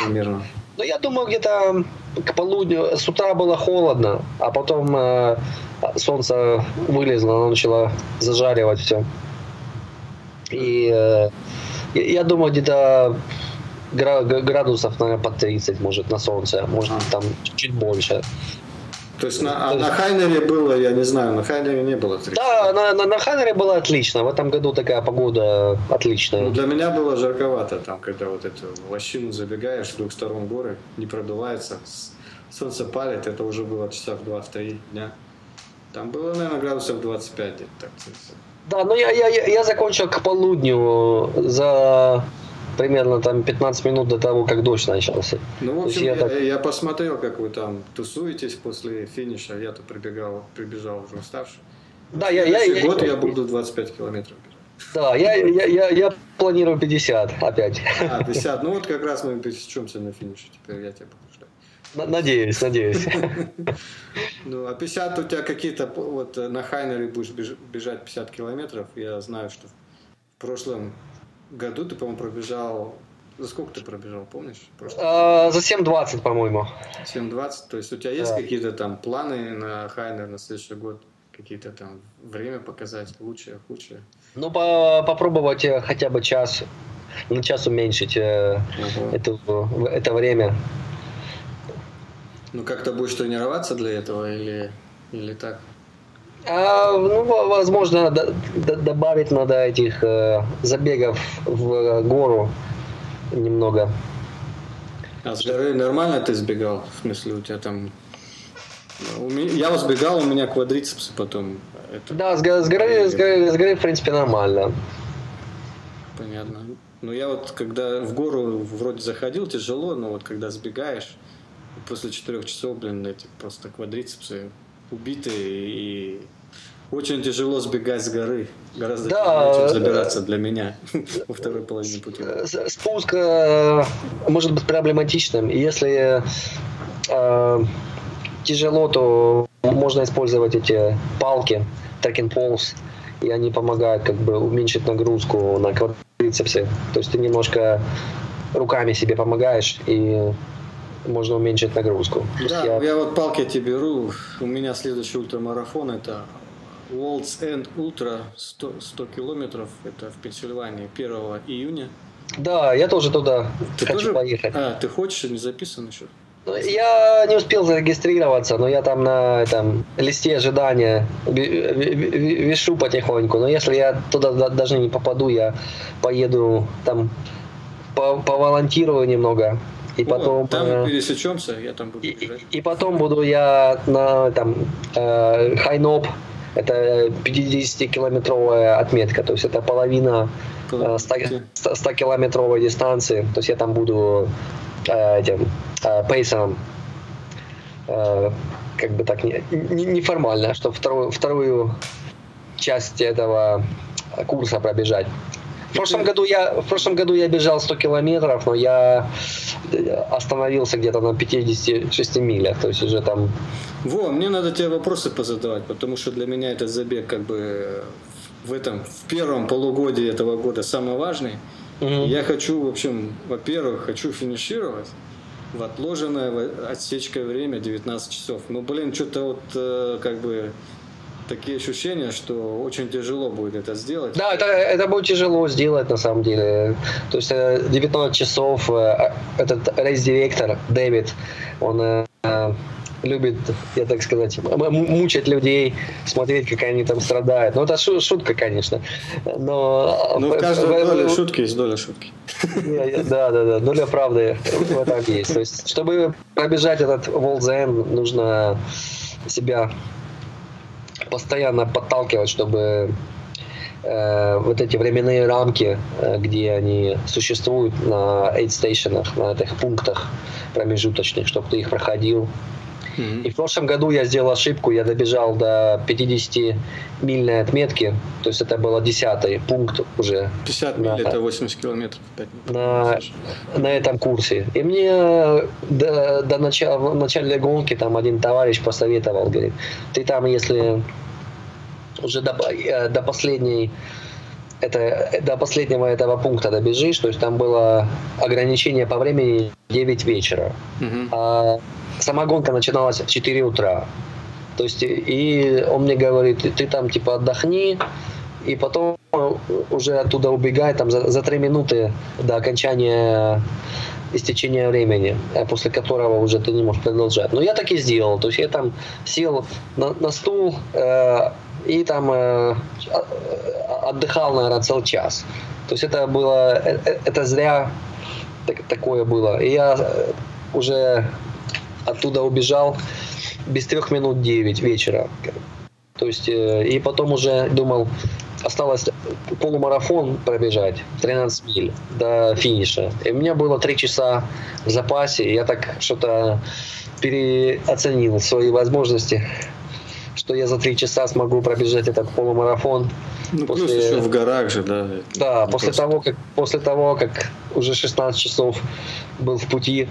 Примерно. Ну, я думаю, где-то к полудню, с утра было холодно, а потом э, солнце вылезло, оно начало зажаривать все. И э, я думаю, где-то градусов, наверное, под 30, может, на солнце, может, там чуть больше. То есть на, а на Хайнере было, я не знаю, на Хайнере не было 30. Да, на, на, на Хайнере было отлично. В этом году такая погода отличная. Ну, для меня было жарковато там, когда вот эту лощину забегаешь, с двух сторон горы, не продувается, солнце палит, это уже было часа в 2-3 дня. Там было, наверное, градусов 25 где-то так. Да, ну я, я, я закончил к полудню за примерно там 15 минут до того, как дождь начался. Ну, в общем, я, я, так... я посмотрел, как вы там тусуетесь после финиша. Я-то прибегал, прибежал уже уставший. Да, я, я, я, год я, я буду 25 километров Да, я, я, я, я планирую 50 опять. А, 50. Ну вот как раз мы пересечемся на финише. Теперь я тебя буду ждать. Надеюсь, надеюсь. Ну, а 50 у тебя какие-то, вот на Хайнере будешь бежать 50 километров. Я знаю, что в прошлом году ты, по-моему, пробежал... За сколько ты пробежал, помнишь? А, за 7.20, по-моему. 7.20? То есть у тебя есть да. какие-то там планы на Хайнер на следующий год? Какие-то там время показать, лучшее, худшее? Ну, по попробовать э, хотя бы час, на час уменьшить угу. это, это время. Ну, как-то будешь тренироваться для этого или, или так? А, ну, возможно, д- д- добавить надо этих э, забегов в гору немного. А с горы нормально ты сбегал? В смысле, у тебя там... Я сбегал, у меня квадрицепсы потом. Это... Да, с, с, горы, с, горы, с горы, в принципе, нормально. Понятно. Ну, я вот, когда в гору вроде заходил, тяжело, но вот когда сбегаешь, после четырех часов, блин, эти просто квадрицепсы убитые и очень тяжело сбегать с горы. Гораздо да, тяжелее, чем забираться для меня во второй половине пути. Спуск э, может быть проблематичным. Если э, тяжело, то можно использовать эти палки, трекинг полз, и они помогают как бы уменьшить нагрузку на квадрицепсы. То есть ты немножко руками себе помогаешь, и можно уменьшить нагрузку. Да, я... я вот палки эти беру. У меня следующий ультрамарафон это World's End Ultra 100, 100 километров. Это в Пенсильвании 1 июня. Да, я тоже туда ты хочу тоже? поехать. А, ты хочешь, не записан еще? Ну, я не успел зарегистрироваться, но я там на этом листе ожидания вешу потихоньку. Но если я туда даже не попаду, я поеду там поволонтирую немного. И О, потом там э, пересечемся, я там буду. И, и потом буду я на там э, Хайноп это 50-километровая отметка, то есть это половина 100-километровой э, дистанции. То есть я там буду э, этим э, пейсером, э, как бы так неформально, не, не чтобы вторую, вторую часть этого курса пробежать. В прошлом году я в прошлом году я бежал 100 километров, но я остановился где-то на 56 милях, то есть уже там. Во, мне надо тебе вопросы позадавать, потому что для меня этот забег как бы в этом в первом полугодии этого года самый важный. Угу. Я хочу, в общем, во-первых, хочу финишировать в отложенное отсечкое время 19 часов. Ну, блин, что-то вот э, как бы такие ощущения, что очень тяжело будет это сделать. Да, это, это будет тяжело сделать на самом деле. То есть 19 э, часов э, этот рейс-директор Дэвид, он э, любит, я так сказать, мучать людей, смотреть, как они там страдают. Ну, это шутка, конечно. Но... Ну, в каждой доле шутки есть доля шутки. Да, да, да. Доля правды в этом есть. То есть, чтобы пробежать этот Волзен, нужно себя постоянно подталкивать, чтобы э, вот эти временные рамки, э, где они существуют на aid стейшенах, на этих пунктах промежуточных, чтобы ты их проходил. Mm-hmm. И в прошлом году я сделал ошибку, я добежал до 50-мильной отметки, то есть это был 10 пункт уже. 50 миль на, это 80 километров. 5 на, на этом курсе. И мне до, до начала, начала гонки там один товарищ посоветовал, говорит, ты там если уже до, э, до последней это, до последнего этого пункта добежишь, то есть там было ограничение по времени 9 вечера. Uh-huh. А сама гонка начиналась в 4 утра. То есть, и он мне говорит, ты там типа отдохни, и потом уже оттуда убегай там за, за 3 минуты до окончания истечения времени, после которого уже ты не можешь продолжать. Но я так и сделал. То есть я там сел на, на стул, э, и там э, отдыхал, наверное, целый час. То есть это было, э, э, это зря так, такое было. И я уже оттуда убежал без трех минут девять вечера. То есть, и потом уже думал, осталось полумарафон пробежать, 13 миль до финиша. И у меня было три часа в запасе, и я так что-то переоценил свои возможности что я за три часа смогу пробежать этот полумарафон. Ну, после... плюс еще в горах же, да. Да, после того, как, после того, как уже 16 часов был в пути.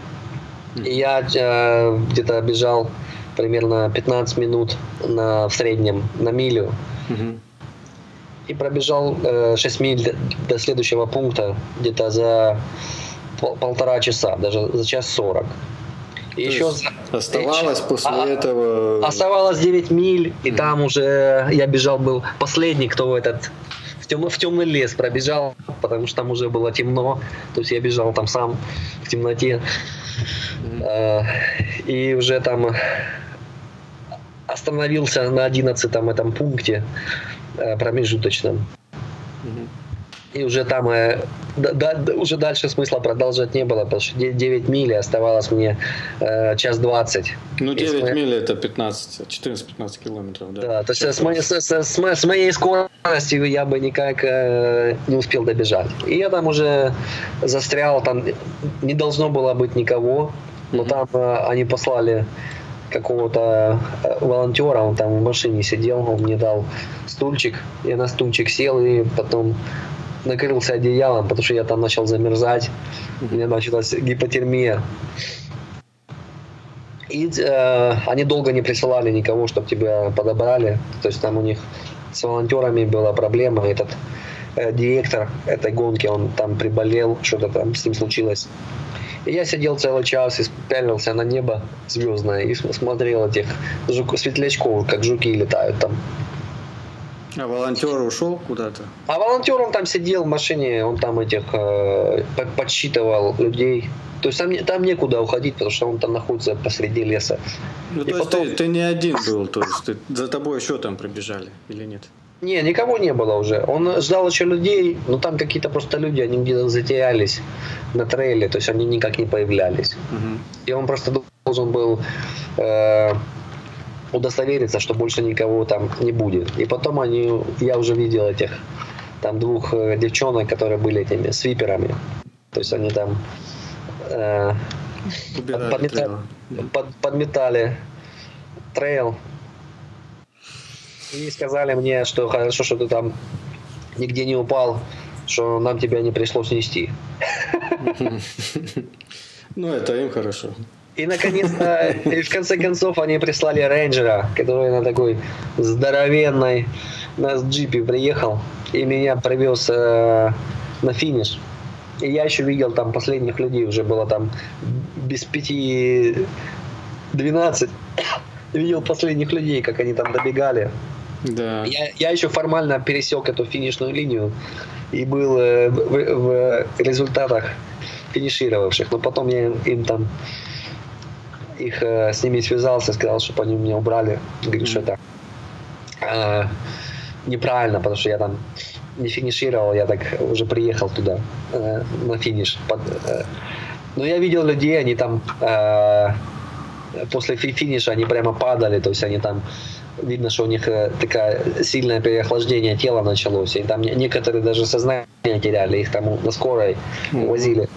И я э, где-то бежал примерно 15 минут на, в среднем на милю. Mm-hmm. И пробежал э, 6 миль до, следующего пункта где-то за пол, полтора часа, даже за час сорок. И еще оставалось еще, после а, этого... Оставалось 9 миль, и mm. там уже я бежал, был последний, кто этот в, тем, в темный лес пробежал, потому что там уже было темно. То есть я бежал там сам в темноте. Mm. и уже там остановился на 11 этом пункте э, промежуточном. И уже там э, да, да, уже дальше смысла продолжать не было, потому что 9 миль оставалось мне э, час 20. Ну, 9 мы... миль это 15, 14-15 километров, да. Да, то есть с, моей, с, с, с моей скоростью я бы никак э, не успел добежать. И я там уже застрял, там не должно было быть никого, но mm-hmm. там э, они послали какого-то э, волонтера, он там в машине сидел, он мне дал стульчик, я на стульчик сел и потом накрылся одеялом, потому что я там начал замерзать, у меня началась гипотермия. И э, они долго не присылали никого, чтобы тебя подобрали. То есть там у них с волонтерами была проблема. Этот э, директор этой гонки, он там приболел, что-то там с ним случилось. И я сидел целый час и пялился на небо звездное и смотрел этих жук, светлячков, как жуки летают там. А волонтер ушел куда-то? А волонтер он там сидел в машине, он там этих э, подсчитывал людей. То есть там, там некуда уходить, потому что он там находится посреди леса. Ну, то есть потом... ты, ты не один был, то есть ты, за тобой еще там пробежали или нет? Не, никого не было уже. Он ждал еще людей, но там какие-то просто люди, они где-то затерялись на трейле, то есть они никак не появлялись. Угу. И он просто должен был э, удостовериться, что больше никого там не будет. И потом они, я уже видел этих там двух э, девчонок, которые были этими свиперами. То есть они там э, подметали, под, подметали трейл. И сказали мне, что хорошо, что ты там нигде не упал, что нам тебя не пришлось нести. Ну, это им хорошо. И наконец-то, и в конце концов, они прислали рейнджера, который на такой здоровенной на джипе приехал и меня привез э, на финиш. И я еще видел там последних людей, уже было там без пяти двенадцать. видел последних людей, как они там добегали. Да. Я, я еще формально пересек эту финишную линию и был э, в, в результатах финишировавших. Но потом я им, им там их э, с ними связался, сказал, чтобы они меня убрали. Говорю, что это э, неправильно, потому что я там не финишировал, я так уже приехал туда э, на финиш. Под, э, но я видел людей, они там э, после финиша они прямо падали, то есть они там видно, что у них э, такая сильное переохлаждение тела началось, и там некоторые даже сознание теряли, их там на скорой возили.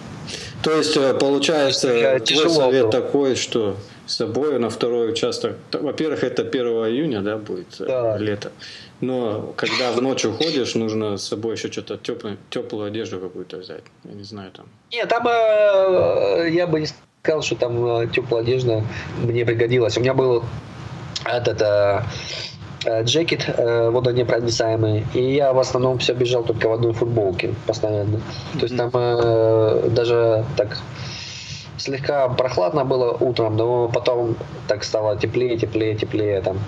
То есть, э, получается, Я твой совет было. такой, что с собой на второй участок. Во-первых, это 1 июня, да, будет э, да. лето. Но когда в ночь уходишь, нужно с собой еще что-то теплую, теплую одежду какую-то взять. Я не знаю там. Нет, там э, я бы не сказал, что там э, теплая одежда мне пригодилась. У меня был этот Э, джекет э, водонепроницаемый, и я в основном все бежал только в одной футболке постоянно. То есть там э, даже так слегка прохладно было утром, но потом так стало теплее, теплее, теплее. Там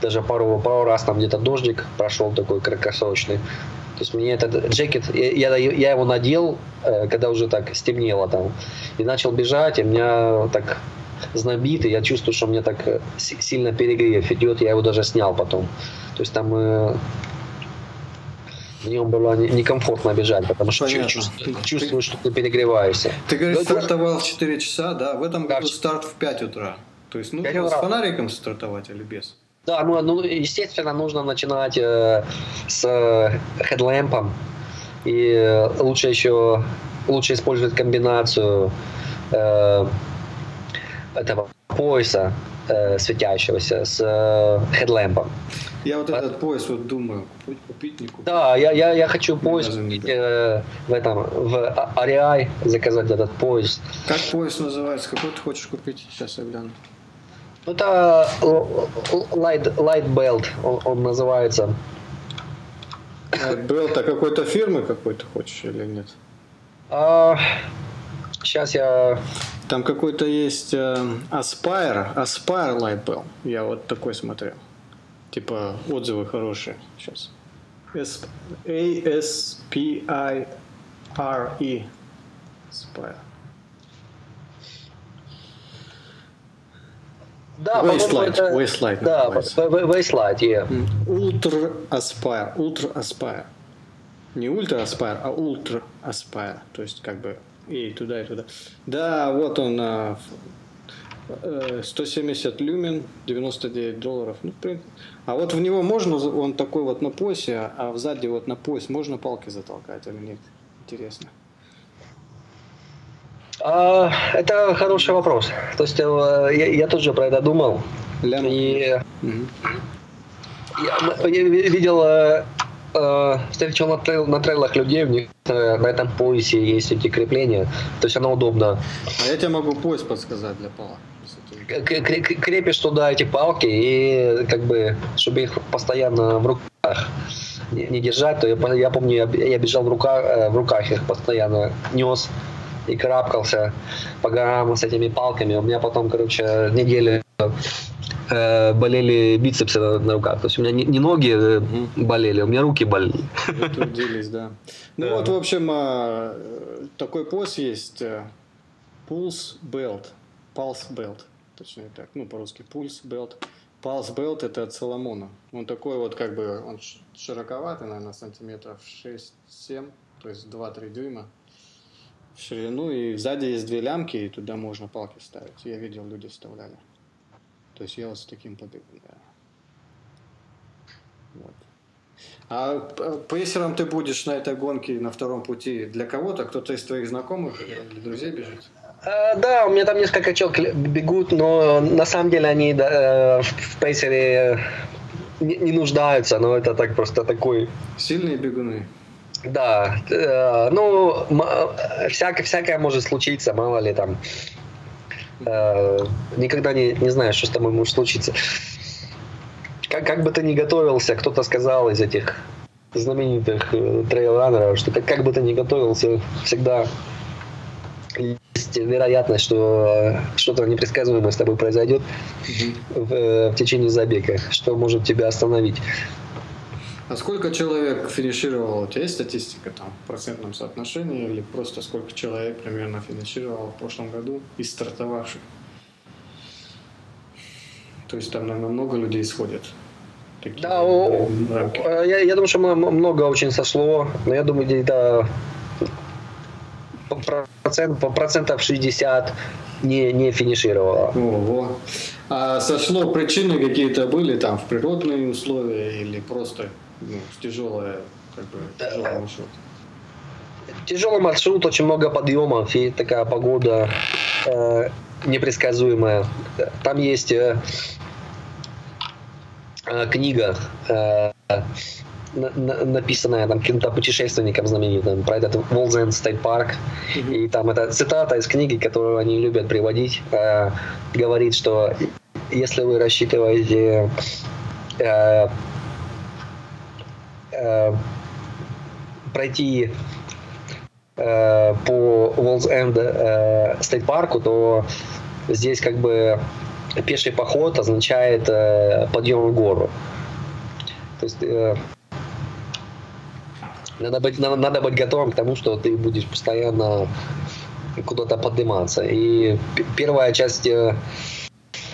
даже пару, пару раз там где-то дождик прошел такой краткосрочный. То есть мне этот джекет, я, я его надел, э, когда уже так стемнело там, и начал бежать, и меня так знобит, и я чувствую, что мне так э, сильно перегрев идет, я его даже снял потом. То есть там э, в нем было некомфортно бежать, потому что чувствую, чувствую, что ты перегреваешься. Ты говоришь, Но стартовал в 4 часа, да? В этом году старт в 5 утра. То есть нужно с фонариком стартовать или без? Да, ну, ну естественно, нужно начинать э, с э, хедлэмпом. И э, лучше еще лучше использовать комбинацию э, этого пояса э, светящегося с э, хедлэмпом. Я вот этот пояс вот думаю, купить, не купить. Да, я, я, я хочу пояс купить э, в этом, в Ариай заказать этот пояс. Как пояс называется? Какой ты хочешь купить? Сейчас я гляну. Ну, это Light, Light Belt, он, он называется. Light Belt, а какой-то фирмы какой-то хочешь или нет? А, сейчас я там какой-то есть э, Aspire, Aspire Light Bell. Я вот такой смотрел. Типа отзывы хорошие. Сейчас. A-S-P-I-R-E. Aspire. Да, Wastelight, это... Wastelight да, Wastelight, yeah. Ultra Aspire, Ultra Aspire. Не ультра аспайр, а ультра аспайр. То есть как бы и туда, и туда. Да, вот он, 170 э, люмен, 99 долларов. Ну, а вот в него можно, он такой вот на поясе, а сзади вот на пояс можно палки затолкать или нет? Интересно. А, это хороший вопрос. То есть э, я, я тоже про это думал. Лям. И угу. я, я видел э, встречал на, трейл, на трейлах людей, у них э, на этом поясе есть эти крепления, то есть оно удобно. А я тебе могу пояс подсказать для пола. Крепишь туда эти палки и как бы, чтобы их постоянно в руках не, не держать, то я, я помню, я, я бежал в руках, э, в руках их постоянно нес и карабкался по горам с этими палками. У меня потом, короче, неделю э, болели бицепсы на руках. То есть у меня не, не ноги э, болели, у меня руки болели. Трудились, да. Ну вот, в общем, а, такой пост есть. Э, Pulse Belt. Pulse Belt. Точнее так, ну по-русски Pulse Belt. Pulse Belt это от Соломона. Он такой вот как бы, он широковатый, наверное, сантиметров 6-7, то есть 2-3 дюйма в ширину. И сзади есть две лямки, и туда можно палки ставить. Я видел, люди вставляли. То есть я вот с таким да. Вот. А пейсером ты будешь на этой гонке на втором пути для кого-то? Кто-то из твоих знакомых или друзей бежит? А, да, у меня там несколько человек бегут, но на самом деле они да, в пейсере не, не нуждаются, но это так просто такой... Сильные бегуны. Да, э, ну, всякое, всякое может случиться, мало ли там Э, никогда не, не знаешь, что с тобой может случиться. Как, как бы ты ни готовился, кто-то сказал из этих знаменитых э, трейл-раннеров, что как, как бы ты ни готовился, всегда есть вероятность, что э, что-то непредсказуемое с тобой произойдет mm-hmm. в, э, в течение забега, что может тебя остановить. А сколько человек финишировало? У тебя есть статистика там в процентном соотношении или просто сколько человек примерно финишировало в прошлом году из стартовавших? То есть там, наверное, много людей сходят. Такие да, рамки. Я, я думаю, что много очень сошло, но я думаю, где-то по, процент, по процентов 60 не, не финишировало. Ого. А что за причины какие-то были там в природные условия или просто ну, тяжелая, как бы, тяжелый маршрут. Тяжелый маршрут, очень много подъемов и такая погода э, непредсказуемая. Там есть э, э, книга, э, на, на, написанная там каким-то путешественником знаменитым про этот World's End State Park. Mm-hmm. И там это цитата из книги, которую они любят приводить, э, говорит, что если вы рассчитываете э, э, пройти э, по Волз Энд э, Стейт Парку, то здесь как бы пеший поход означает э, подъем в гору. То есть э, надо быть, надо, надо быть готовым к тому, что ты будешь постоянно куда-то подниматься. И первая часть э,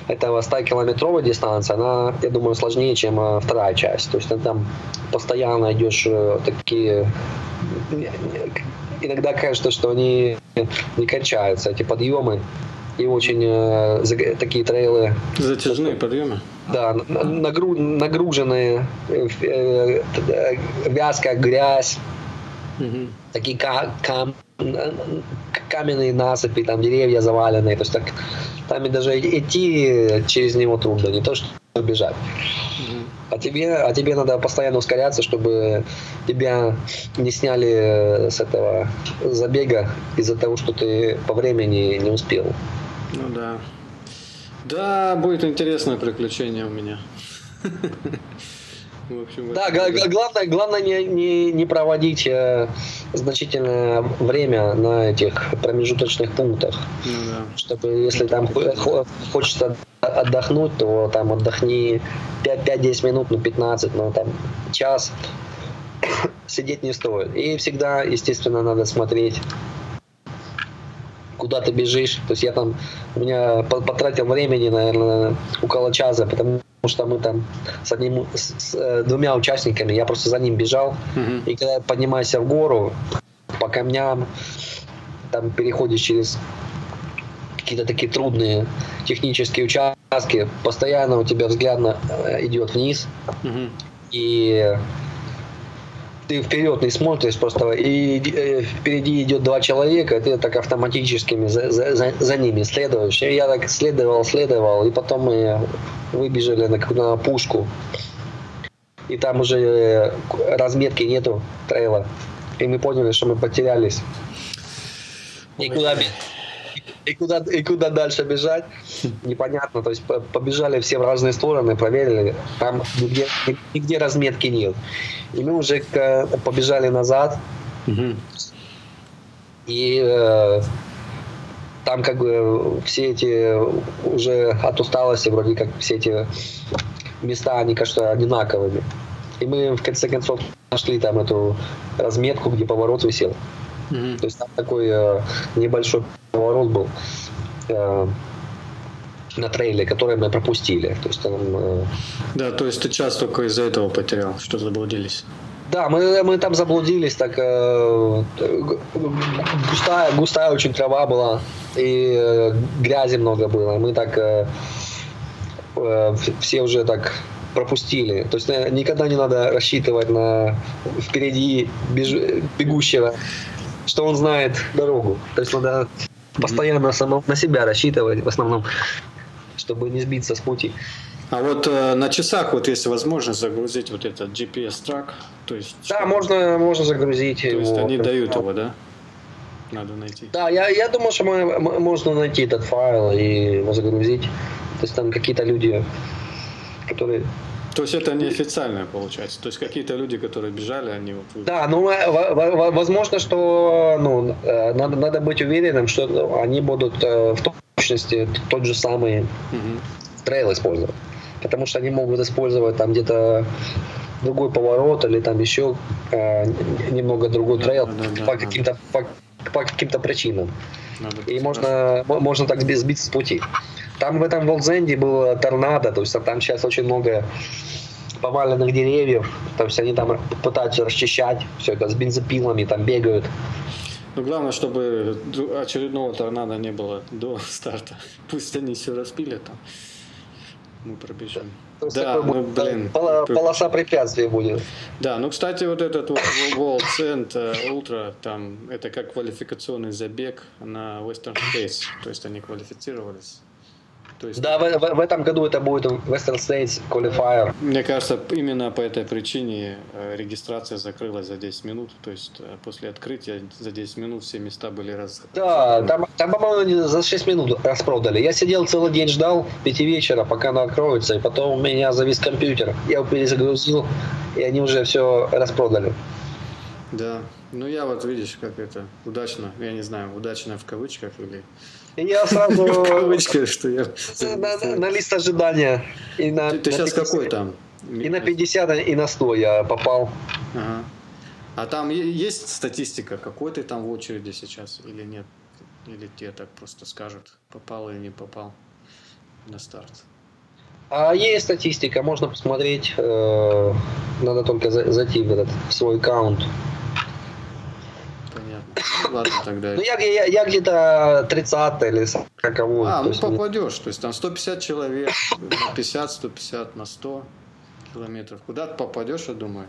этого 100-километровой дистанции, она, я думаю, сложнее, чем э, вторая часть. То есть ты там постоянно идешь э, такие... Иногда кажется, что они не кончаются, эти подъемы. И очень э, такие трейлы... Затяжные подъемы? Да, нагру, нагруженные, э, э, вязкая грязь, угу. такие кам, каменные насыпи, там деревья заваленные. То есть так, там и даже идти через него трудно, не то что бежать. А тебе, а тебе надо постоянно ускоряться, чтобы тебя не сняли с этого забега из-за того, что ты по времени не успел. Ну да. Да, будет интересное приключение у меня. В общем, да, г- главное, главное не, не, не проводить э, значительное время на этих промежуточных пунктах. Ну, да. Чтобы если там хочется отдохнуть, то там отдохни 5-10 минут, ну 15, ну там час. Сидеть не стоит. И всегда, естественно, надо смотреть куда ты бежишь. То есть я там, у меня потратил времени, наверное, около часа, потому что мы там с одним, с, с э, двумя участниками, я просто за ним бежал, uh-huh. и когда поднимаешься в гору по камням, там переходишь через какие-то такие трудные технические участки, постоянно у тебя взгляд на, э, идет вниз, uh-huh. и ты вперед не смотришь просто, и э, впереди идет два человека, ты так автоматически за, за, за ними следуешь. И я так следовал, следовал, и потом мы выбежали на, на пушку. И там уже э, разметки нету трейла. И мы поняли, что мы потерялись. И куда, и куда, и куда дальше бежать, непонятно. То есть побежали все в разные стороны, проверили, там нигде, нигде разметки нет. И мы уже побежали назад. И э, там как бы все эти уже от усталости вроде как все эти места, они кажется одинаковыми. И мы в конце концов нашли там эту разметку, где поворот висел. Mm-hmm. То есть там такой э, небольшой поворот был э, на трейле, который мы пропустили. То есть там, э... Да, то есть ты час только из-за этого потерял, что заблудились. Да, мы, мы там заблудились, так э, густая, густая очень трава была, и э, грязи много было. Мы так э, э, все уже так пропустили. То есть э, никогда не надо рассчитывать на впереди беж... бегущего что он знает дорогу. То есть надо постоянно само, на себя рассчитывать в основном, чтобы не сбиться с пути. А вот э, на часах, вот если возможно, загрузить вот этот GPS-трак, то есть... Да, что? можно, можно загрузить То его. есть они дают его, да? Надо найти. Да, я, я думаю, что мы, можно найти этот файл и его загрузить. То есть там какие-то люди, которые то есть это неофициальное получается. То есть какие-то люди, которые бежали, они вот... Да, ну возможно, что ну, э, надо, надо быть уверенным, что они будут э, в точности тот же самый угу. трейл использовать. Потому что они могут использовать там где-то другой поворот или там еще э, немного другой да, трейл да, да, по да, каким-то да. по, по каким-то причинам. Надо и можно, можно так сбиться с пути. Там в этом Волзенде было торнадо, то есть там сейчас очень много поваленных деревьев, то есть они там пытаются расчищать все это с бензопилами, там бегают. Ну, главное, чтобы очередного торнадо не было до старта. Пусть они все распилят, там мы пробежим. То да, ну, блин. Полоса препятствий будет. Да, ну, кстати, вот этот вот World Cent Ultra, там, это как квалификационный забег на Western States. То есть они квалифицировались то есть, да, в, в, в этом году это будет Western States Qualifier. Мне кажется, именно по этой причине э, регистрация закрылась за 10 минут. То есть э, после открытия за 10 минут все места были раз... Да, там, там по-моему, за 6 минут распродали. Я сидел целый день, ждал 5 вечера, пока она откроется, и потом у меня завис компьютер. Я его перезагрузил, и они уже все распродали. Да, ну я вот, видишь, как это удачно, я не знаю, удачно в кавычках или я сразу... В что я... На, лист ожидания. И на, ты, сейчас 50, какой там? И на 50, и на 100 я попал. А там есть статистика, какой ты там в очереди сейчас или нет? Или тебе так просто скажут, попал или не попал на старт? А есть статистика, можно посмотреть. Э, надо только зайти в этот в свой аккаунт ладно тогда. Ну, я, я, я где-то 30 или 40 А, ну попадешь. То есть там 150 человек, 50, 150 на 100 километров. Куда ты попадешь, я думаю.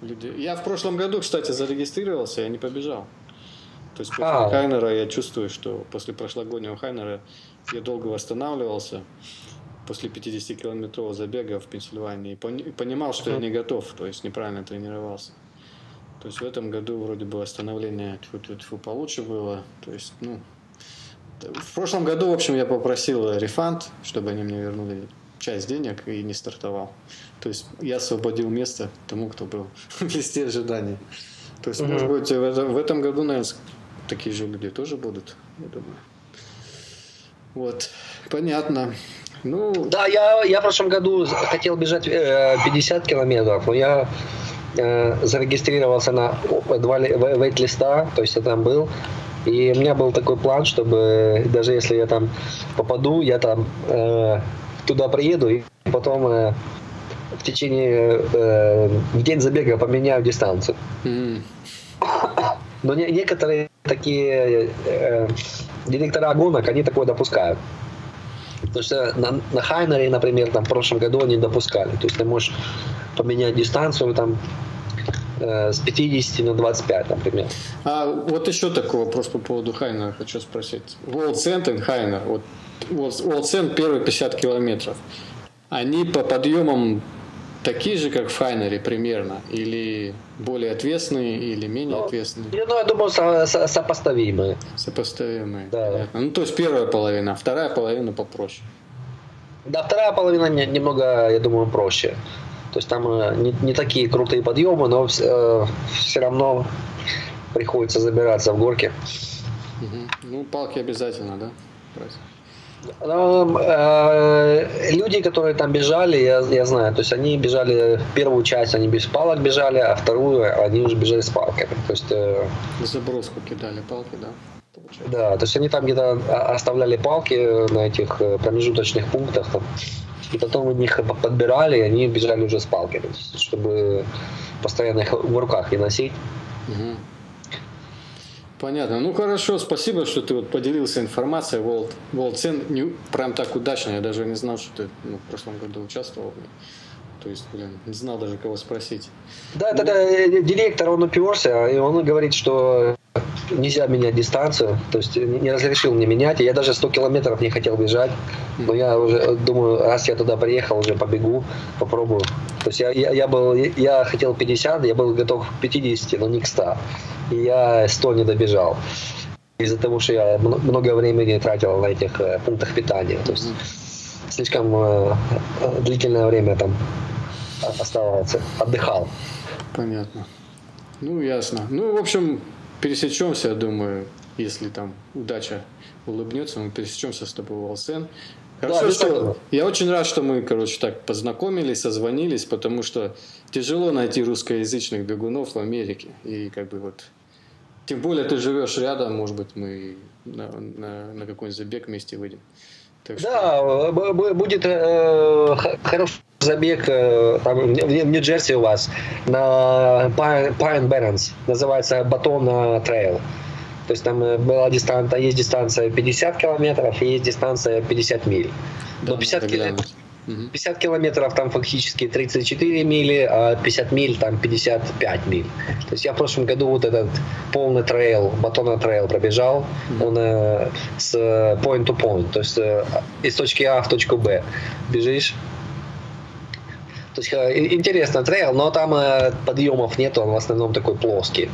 Люди... Я в прошлом году, кстати, зарегистрировался, я не побежал. То есть после а. Хайнера я чувствую, что после прошлогоднего Хайнера я долго восстанавливался после 50-километрового забега в Пенсильвании и понимал, что я не готов, то есть неправильно тренировался. То есть в этом году вроде бы восстановление тьфу -тьфу -тьфу, получше было. То есть, ну, в прошлом году, в общем, я попросил рефанд, чтобы они мне вернули часть денег и не стартовал. То есть я освободил место тому, кто был в листе ожидания. То есть, угу. может быть, в, это, в этом году, наверное, такие же люди тоже будут, я думаю. Вот, понятно. Ну... Да, я, я в прошлом году хотел бежать 50 э, километров, но я зарегистрировался на два вейт-листа, то есть я там был. И у меня был такой план, чтобы даже если я там попаду, я там э, туда приеду и потом э, в течение э, в день забега поменяю дистанцию. Mm. Но не, некоторые такие э, директора гонок, они такое допускают. Потому что на, на Хайнере, например, там, в прошлом году они допускали. То есть ты можешь поменять дистанцию там, э, с 50 на 25, например. А вот еще такой вопрос по поводу Хайнера хочу спросить. World Cent и Хайнер. Вот World Cent первые 50 километров. Они по подъемам такие же, как в Хайнере примерно? Или более ответственные, или менее ну, ответственные? Ну, я думаю, со- со- сопоставимые. Сопоставимые. Да. Понятно. Ну, то есть первая половина, а вторая половина попроще. Да, вторая половина немного, я думаю, проще. То есть там э, не, не такие крутые подъемы, но э, все равно приходится забираться в горки. Угу. Ну, палки обязательно, да? Брать. Э, люди, которые там бежали, я, я знаю, то есть они бежали первую часть, они без палок бежали, а вторую они уже бежали с палками. То есть, э, Заброску кидали палки, да? Получается. Да, то есть они там где-то оставляли палки на этих э, промежуточных пунктах, там, и потом них подбирали, и они бежали уже с палками, чтобы постоянно их в руках не носить. Угу. Понятно. Ну хорошо, спасибо, что ты вот поделился информацией. World, World Цен не, прям так удачно. Я даже не знал, что ты ну, в прошлом году участвовал. То есть, блин, не знал даже кого спросить. Да, ну, тогда э, директор, он уперся, и он говорит, что нельзя менять дистанцию, то есть не разрешил мне менять. Я даже 100 километров не хотел бежать, но я уже думаю, раз я туда приехал, уже побегу, попробую. То есть я, я, я был, я хотел 50, я был готов к 50, но не к 100. И я 100 не добежал. Из-за того, что я много времени тратил на этих э, пунктах питания. То есть слишком э, длительное время там оставался, отдыхал. Понятно. Ну, ясно. Ну, в общем, пересечемся, я думаю, если там удача улыбнется, мы пересечемся с тобой в World's End. Хорошо, да, что я очень рад, что мы, короче, так познакомились, созвонились, потому что тяжело найти русскоязычных бегунов в Америке. И как бы вот тем более ты живешь рядом, может быть, мы на, на, на какой-нибудь забег вместе выйдем. Так что... Да, будет э, хороший забег э, там, в Нью-Джерси у вас на Pine Barrens, называется Batona Trail. То есть там э, была дистанция, есть дистанция 50 километров и есть дистанция 50 миль. Да, Но 50, кил... 50 километров там фактически 34 мили, а 50 миль там 55 миль. То есть я в прошлом году вот этот полный трейл, Batona Trail пробежал, он э, с point to point, то есть э, из точки А в точку Б бежишь, то есть э, интересно трейл, но там э, подъемов нет, он в основном такой плоский.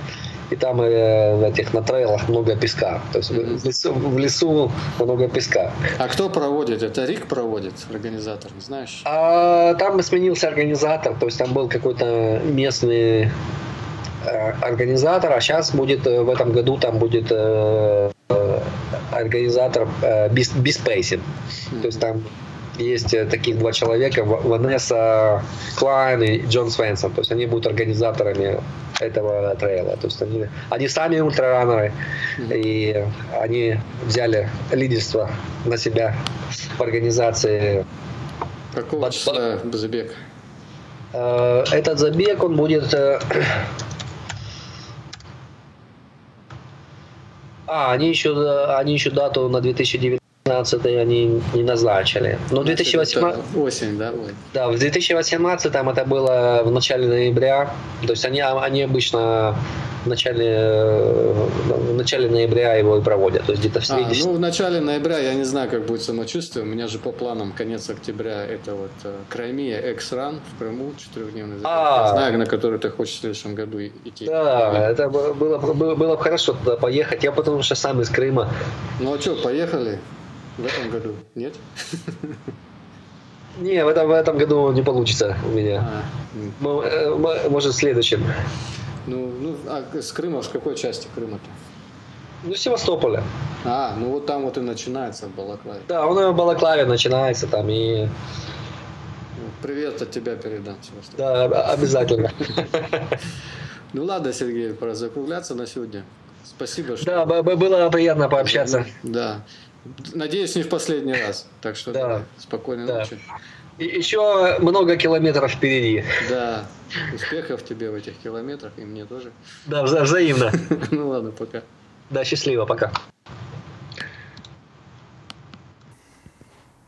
И там э, в этих на трейлах много песка. То есть mm-hmm. в, лесу, в лесу много песка. А кто проводит? Это Рик проводит, организатор, не знаешь? А, там сменился организатор, то есть там был какой-то местный э, организатор, а сейчас будет в этом году там будет э организатор э, Биспейсин. Mm-hmm. То есть там есть э, таких два человека, Ванесса Клайн и Джон Свенсон. То есть они будут организаторами этого трейла. То есть они, они сами ультраранеры, и они взяли лидерство на себя в организации. Какого числа забег? Э, этот забег, он будет... Э, а, они еще, они еще дату на 2019 2015 они не назначили. Но в 2018... Осень, да? Да, в 2018 там это было в начале ноября. То есть они, они обычно в начале, в начале ноября его и проводят. То есть где-то в среди... А, ну, в начале ноября я не знаю, как будет самочувствие. У меня же по планам конец октября это вот э, Краймия X-Run в Крыму, четырехдневный. А, я знаю, на который ты хочешь в следующем году идти. Да, да. это было, было, было бы хорошо туда поехать. Я потому что сам из Крыма. Ну а что, поехали? В этом году нет? Не, в этом, в этом году не получится у меня. А. Э, может, в следующем. Ну, ну, а с Крыма, с какой части Крыма-то? Ну, Севастополя. А, ну вот там вот и начинается в Балаклаве. Да, он в Балаклаве начинается там и... Привет от тебя передам, Севастополь. Да, обязательно. Ну ладно, Сергей, пора закругляться на сегодня. Спасибо. Что... Да, было приятно пообщаться. Да. Надеюсь, не в последний раз. Так что да. спокойной да. ночи. И еще много километров впереди. Да. Успехов тебе в этих километрах, и мне тоже. Да, вза взаимно. Ну ладно, пока. Да, счастливо, пока.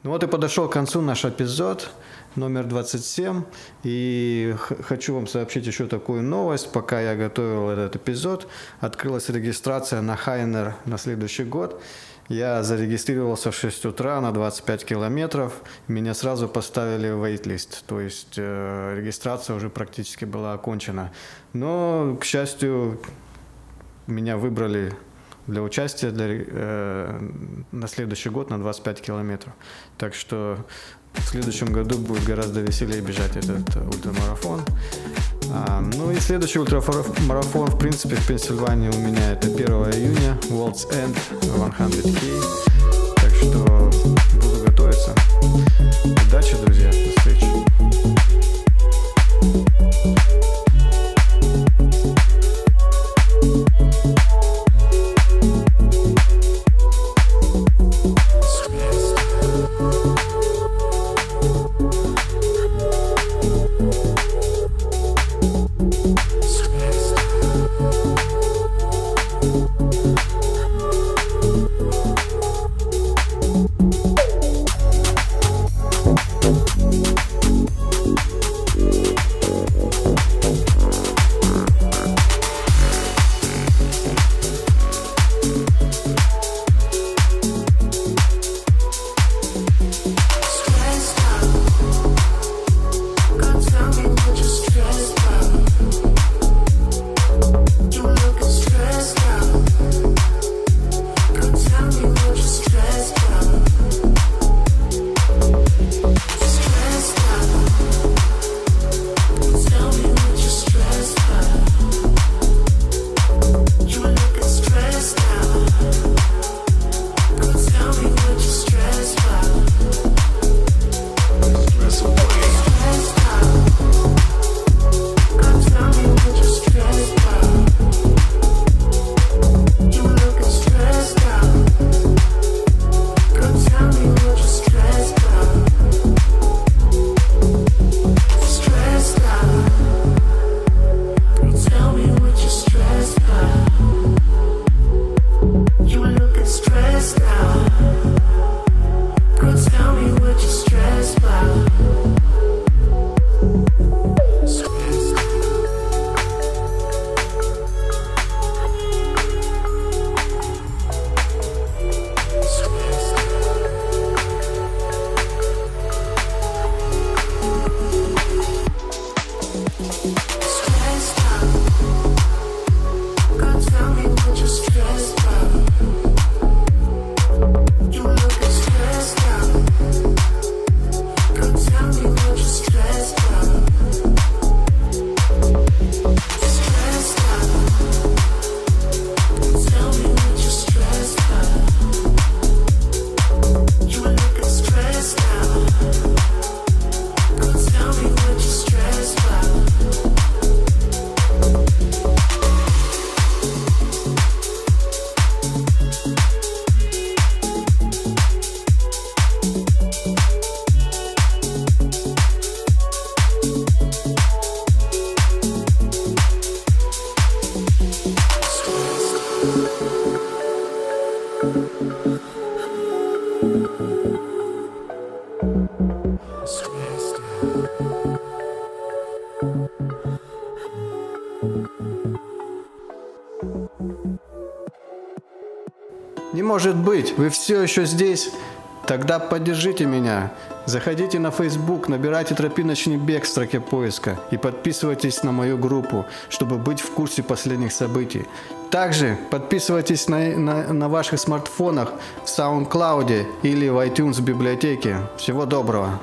Ну вот и подошел к концу наш эпизод номер 27. И хочу вам сообщить еще такую новость. Пока я готовил этот эпизод, открылась регистрация на Хайнер на следующий год. Я зарегистрировался в 6 утра на 25 километров. Меня сразу поставили в waitlist, то есть э, регистрация уже практически была окончена. Но, к счастью, меня выбрали для участия для, э, на следующий год на 25 километров. Так что в следующем году будет гораздо веселее бежать этот ультрамарафон. А, ну и следующий ультрамарафон, в принципе, в Пенсильвании у меня это 1 июня, World's End 100K. Может быть, вы все еще здесь? Тогда поддержите меня. Заходите на Facebook, набирайте «Тропиночный бег» в строке поиска и подписывайтесь на мою группу, чтобы быть в курсе последних событий. Также подписывайтесь на, на, на ваших смартфонах в SoundCloud или в iTunes библиотеке. Всего доброго!